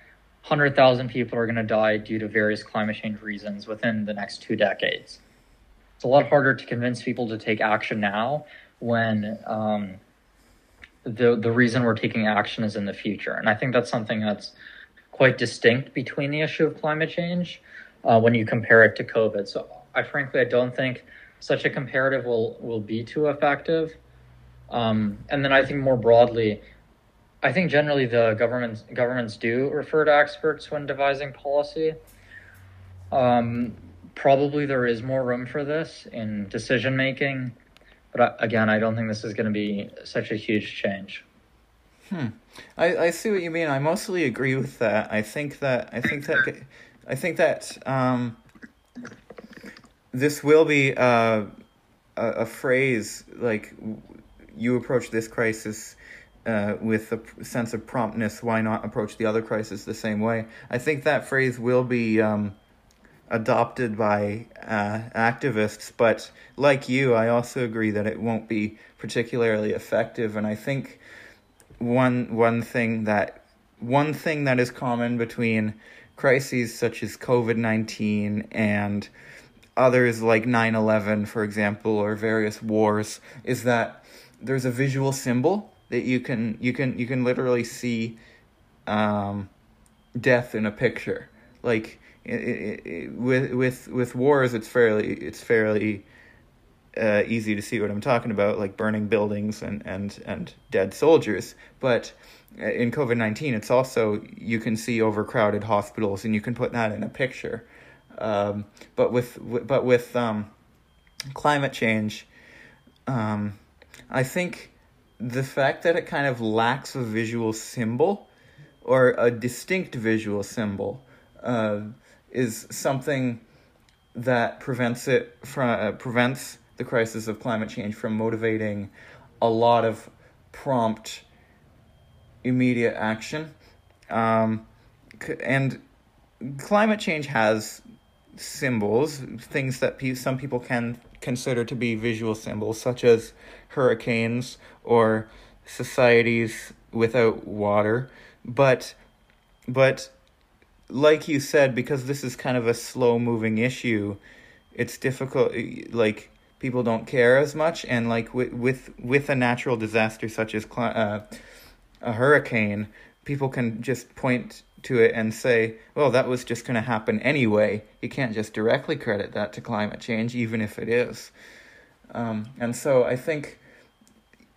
100,000 people are going to die due to various climate change reasons within the next two decades. It's a lot harder to convince people to take action now when um, the the reason we're taking action is in the future. And I think that's something that's quite distinct between the issue of climate change uh, when you compare it to COVID. So I frankly I don't think such a comparative will will be too effective. Um, and then I think more broadly, I think generally the governments governments do refer to experts when devising policy. Um, probably there is more room for this in decision making but again, I don't think this is going to be such a huge change. Hmm. I, I see what you mean. I mostly agree with that. I think that I think that I think that um, this will be uh, a, a phrase like you approach this crisis uh, with a sense of promptness. Why not approach the other crisis the same way? I think that phrase will be. Um, adopted by uh, activists, but like you, I also agree that it won't be particularly effective. And I think one one thing that one thing that is common between crises such as COVID nineteen and others like 9-11 for example or various wars is that there's a visual symbol that you can you can you can literally see um, death in a picture. Like it, it, with with with wars, it's fairly it's fairly uh, easy to see what I'm talking about, like burning buildings and and and dead soldiers. But uh, in COVID nineteen, it's also you can see overcrowded hospitals, and you can put that in a picture. Um, but with but with um, climate change, um, I think the fact that it kind of lacks a visual symbol or a distinct visual symbol. Uh, is something that prevents it from uh, prevents the crisis of climate change from motivating a lot of prompt, immediate action. Um, and climate change has symbols, things that pe- some people can consider to be visual symbols, such as hurricanes or societies without water. But but like you said, because this is kind of a slow moving issue, it's difficult. Like people don't care as much, and like with with with a natural disaster such as uh, a hurricane, people can just point to it and say, "Well, that was just going to happen anyway." You can't just directly credit that to climate change, even if it is. Um, and so I think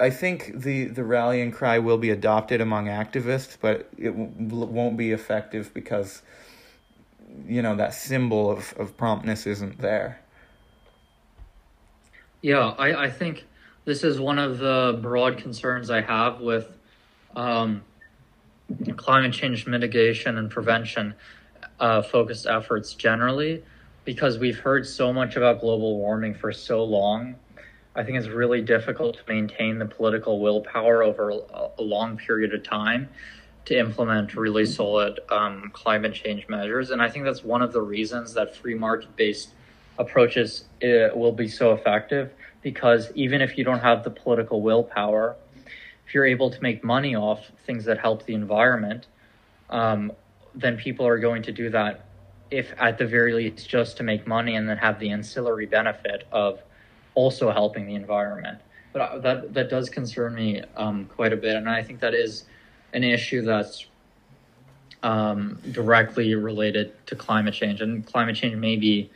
I think the, the rallying cry will be adopted among activists, but it w- won't be effective because, you know, that symbol of, of promptness isn't there. Yeah, I, I think this is one of the broad concerns I have with um, climate change mitigation and prevention uh, focused efforts generally, because we've heard so much about global warming for so long I think it's really difficult to maintain the political willpower over a, long period of time to implement really solid um, climate change measures. And I think that's one of the reasons that free market based approaches will be so effective because even if you don't have the political willpower, if you're able to make money off things that help the environment, um, then people are going to do that if at the very least just to make money and then have the ancillary benefit of also helping the environment. But uh, that that does concern me um, quite a bit, and I think that is an issue that's um, directly related to climate change. And climate change may be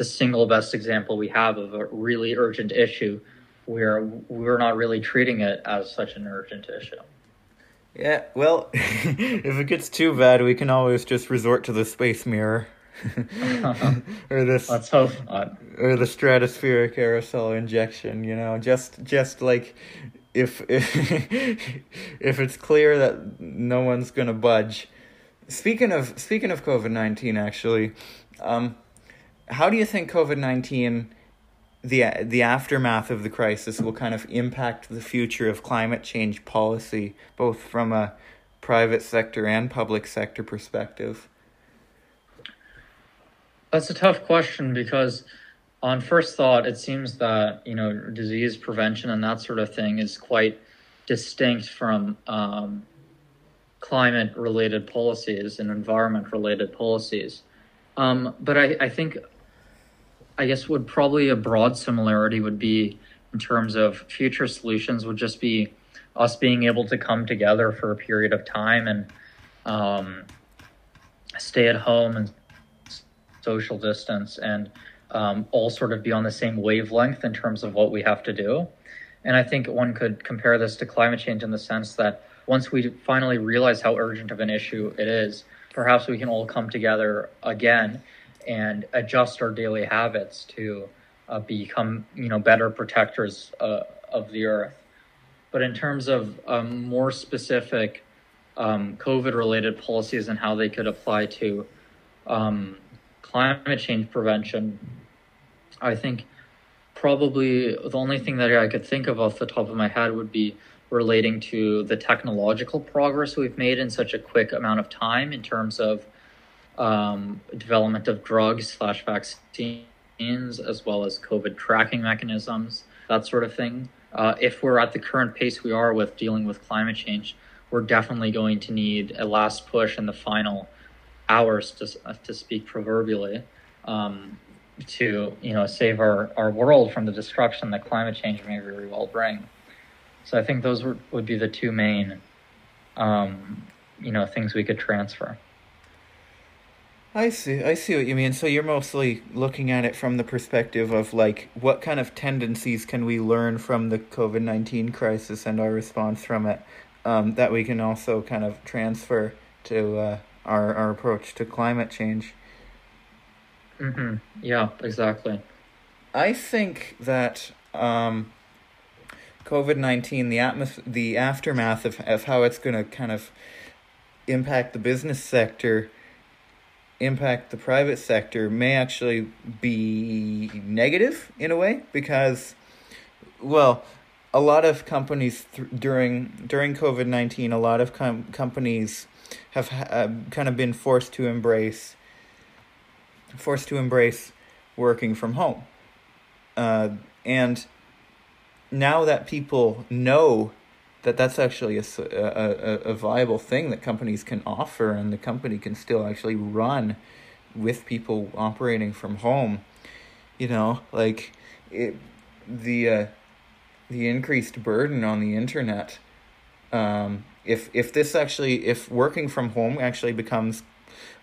the single best example we have of a really urgent issue where we're not really treating it as such an urgent issue. Yeah, well, if it gets too bad, we can always just resort to the space mirror. or this let's hope not. or the stratospheric aerosol injection you know just just like if if if it's clear that no one's gonna budge speaking of speaking of covid-19 actually um how do you think covid-19 the the aftermath of the crisis will kind of impact the future of climate change policy both from a private sector and public sector perspective that's a tough question because, on first thought, it seems that you know disease prevention and that sort of thing is quite distinct from um, climate related policies and environment related policies. Um, but I, I think, I guess, would probably a broad similarity would be in terms of future solutions would just be us being able to come together for a period of time and um, stay at home and social distance and um, all sort of be on the same wavelength in terms of what we have to do. And I think one could compare this to climate change in the sense that once we finally realize how urgent of an issue it is, perhaps we can all come together again and adjust our daily habits to uh, become, you know, better protectors uh, of the earth. But in terms of um, more specific um, COVID-related policies and how they could apply to um, climate change prevention, I think probably the only thing that I could think of off the top of my head would be relating to the technological progress we've made in such a quick amount of time in terms of um, development of drugs slash vaccines as well as COVID tracking mechanisms, that sort of thing. Uh, if we're at the current pace we are with dealing with climate change, we're definitely going to need a last push in the final hours to, to speak proverbially um, to you know save our, our world from the destruction that climate change may very well bring. So I think those would, would be the two main um, you know things we could transfer. I see. I see what you mean. So you're mostly looking at it from the perspective of like what kind of tendencies can we learn from the COVID nineteen crisis and our response from it um, that we can also kind of transfer to uh, our our approach to climate change. Mm-hmm. Yeah, exactly. I think that um, COVID nineteen, the atmos- the aftermath of of how it's going to kind of impact the business sector, impact the private sector, may actually be negative in a way because, well, a lot of companies th- during during COVID nineteen, a lot of com- companies have uh, kind of been forced to embrace forced to embrace working from home. Uh, and now that people know that that's actually a, a, a viable thing that companies can offer and the company can still actually run with people operating from home, you know, like it, the, uh, the increased burden on the internet, um, if, if this actually, if working from home actually becomes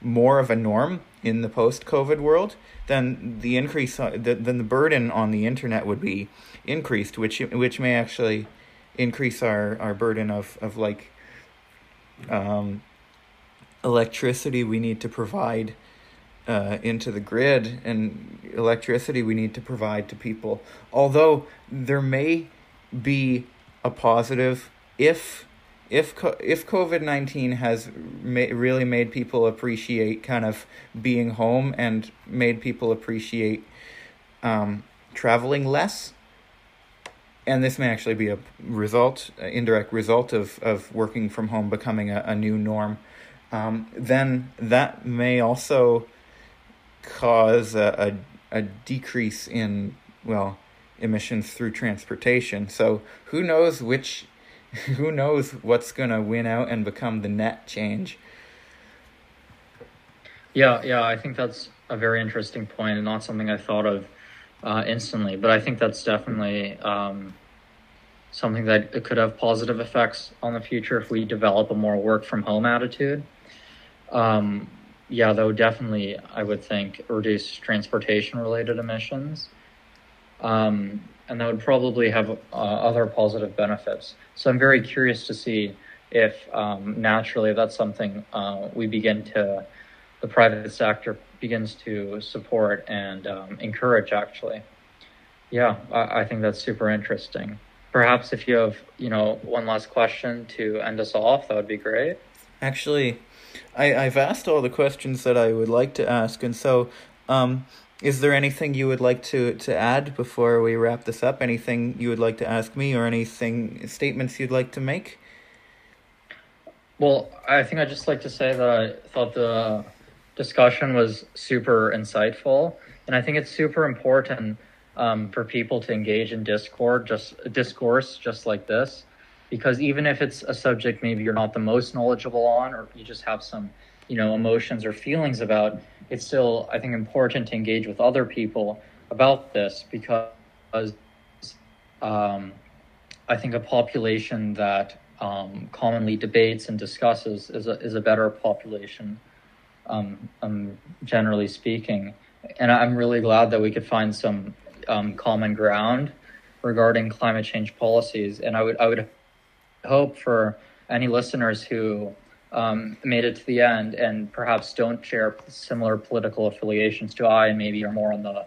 more of a norm in the post-COVID world, then the increase, uh, the, then the burden on the internet would be increased, which which may actually increase our, our burden of of like um, electricity we need to provide uh, into the grid and electricity we need to provide to people. Although there may be a positive if if if COVID nineteen has ma- really made people appreciate kind of being home and made people appreciate um, traveling less, and this may actually be a result, indirect result of of working from home becoming a, a new norm, um, then that may also cause a, a a decrease in well emissions through transportation. So who knows which who knows what's going to win out and become the net change. Yeah, yeah, I think that's a very interesting point and not something I thought of uh, instantly, but I think that's definitely um, something that could have positive effects on the future if we develop a more work from home attitude. Um, yeah, that would definitely, I would think, reduce transportation related emissions. Um, and that would probably have uh, other positive benefits. So I'm very curious to see if um, naturally that's something uh, we begin to, the private sector begins to support and um, encourage actually. Yeah, I, I, think that's super interesting. Perhaps if you have, you know, one last question to end us off, that would be great. Actually, I, I've asked all the questions that I would like to ask, and so um, is there anything you would like to, to add before we wrap this up? Anything you would like to ask me or anything statements you'd like to make? Well, I think I'd just like to say that I thought the discussion was super insightful, and I think it's super important um, for people to engage in discord, just discourse, just like this, because even if it's a subject maybe you're not the most knowledgeable on or you just have some you know emotions or feelings about it's still i think important to engage with other people about this because um, i think a population that um, commonly debates and discusses is a, is a better population um, um generally speaking and i'm really glad that we could find some um, common ground regarding climate change policies and i would i would hope for any listeners who um, made it to the end and perhaps don't share similar political affiliations to I and maybe are more on the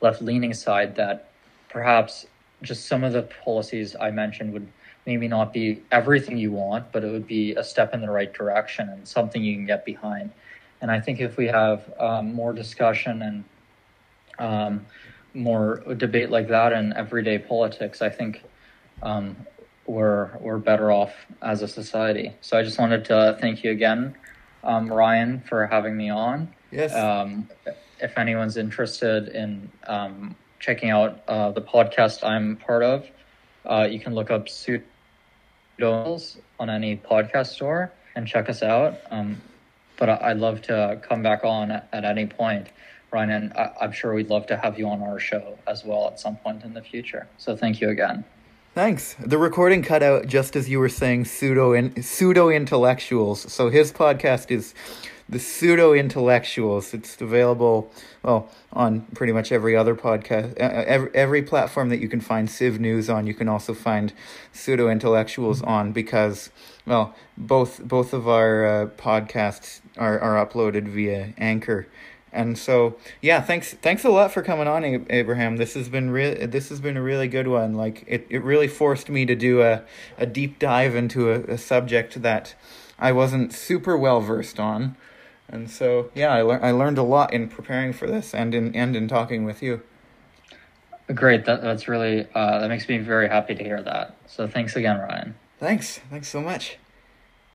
left leaning side that perhaps just some of the policies I mentioned would maybe not be everything you want, but it would be a step in the right direction and something you can get behind. And I think if we have um, more discussion and um, more debate like that in everyday politics, I think um, we're we're better off as a society. So I just wanted to thank you again, um, Ryan, for having me on. Yes. Um, if anyone's interested in um, checking out uh, the podcast I'm part of, uh, you can look up Pseudos on any podcast store and check us out. Um, but I'd love to come back on at, at any point. Ryan, and I, I'm sure we'd love to have you on our show as well at some point in the future. So thank you again. Thanks. The recording cut out just as you were saying pseudo in, pseudo intellectuals. So his podcast is the pseudo intellectuals. It's available well on pretty much every other podcast, uh, uh, every, every platform that you can find Civ News on. You can also find pseudo intellectuals on because well both both of our uh, podcasts are are uploaded via Anchor. And so, yeah, thanks thanks a lot for coming on, Abraham. This has been really this has been a really good one. Like it, it really forced me to do a, a deep dive into a, a subject that I wasn't super well versed on. And so, yeah, I, learned I learned a lot in preparing for this and in and in talking with you. Great, that that's really uh, that makes me very happy to hear that. So thanks again, Ryan. Thanks, thanks so much.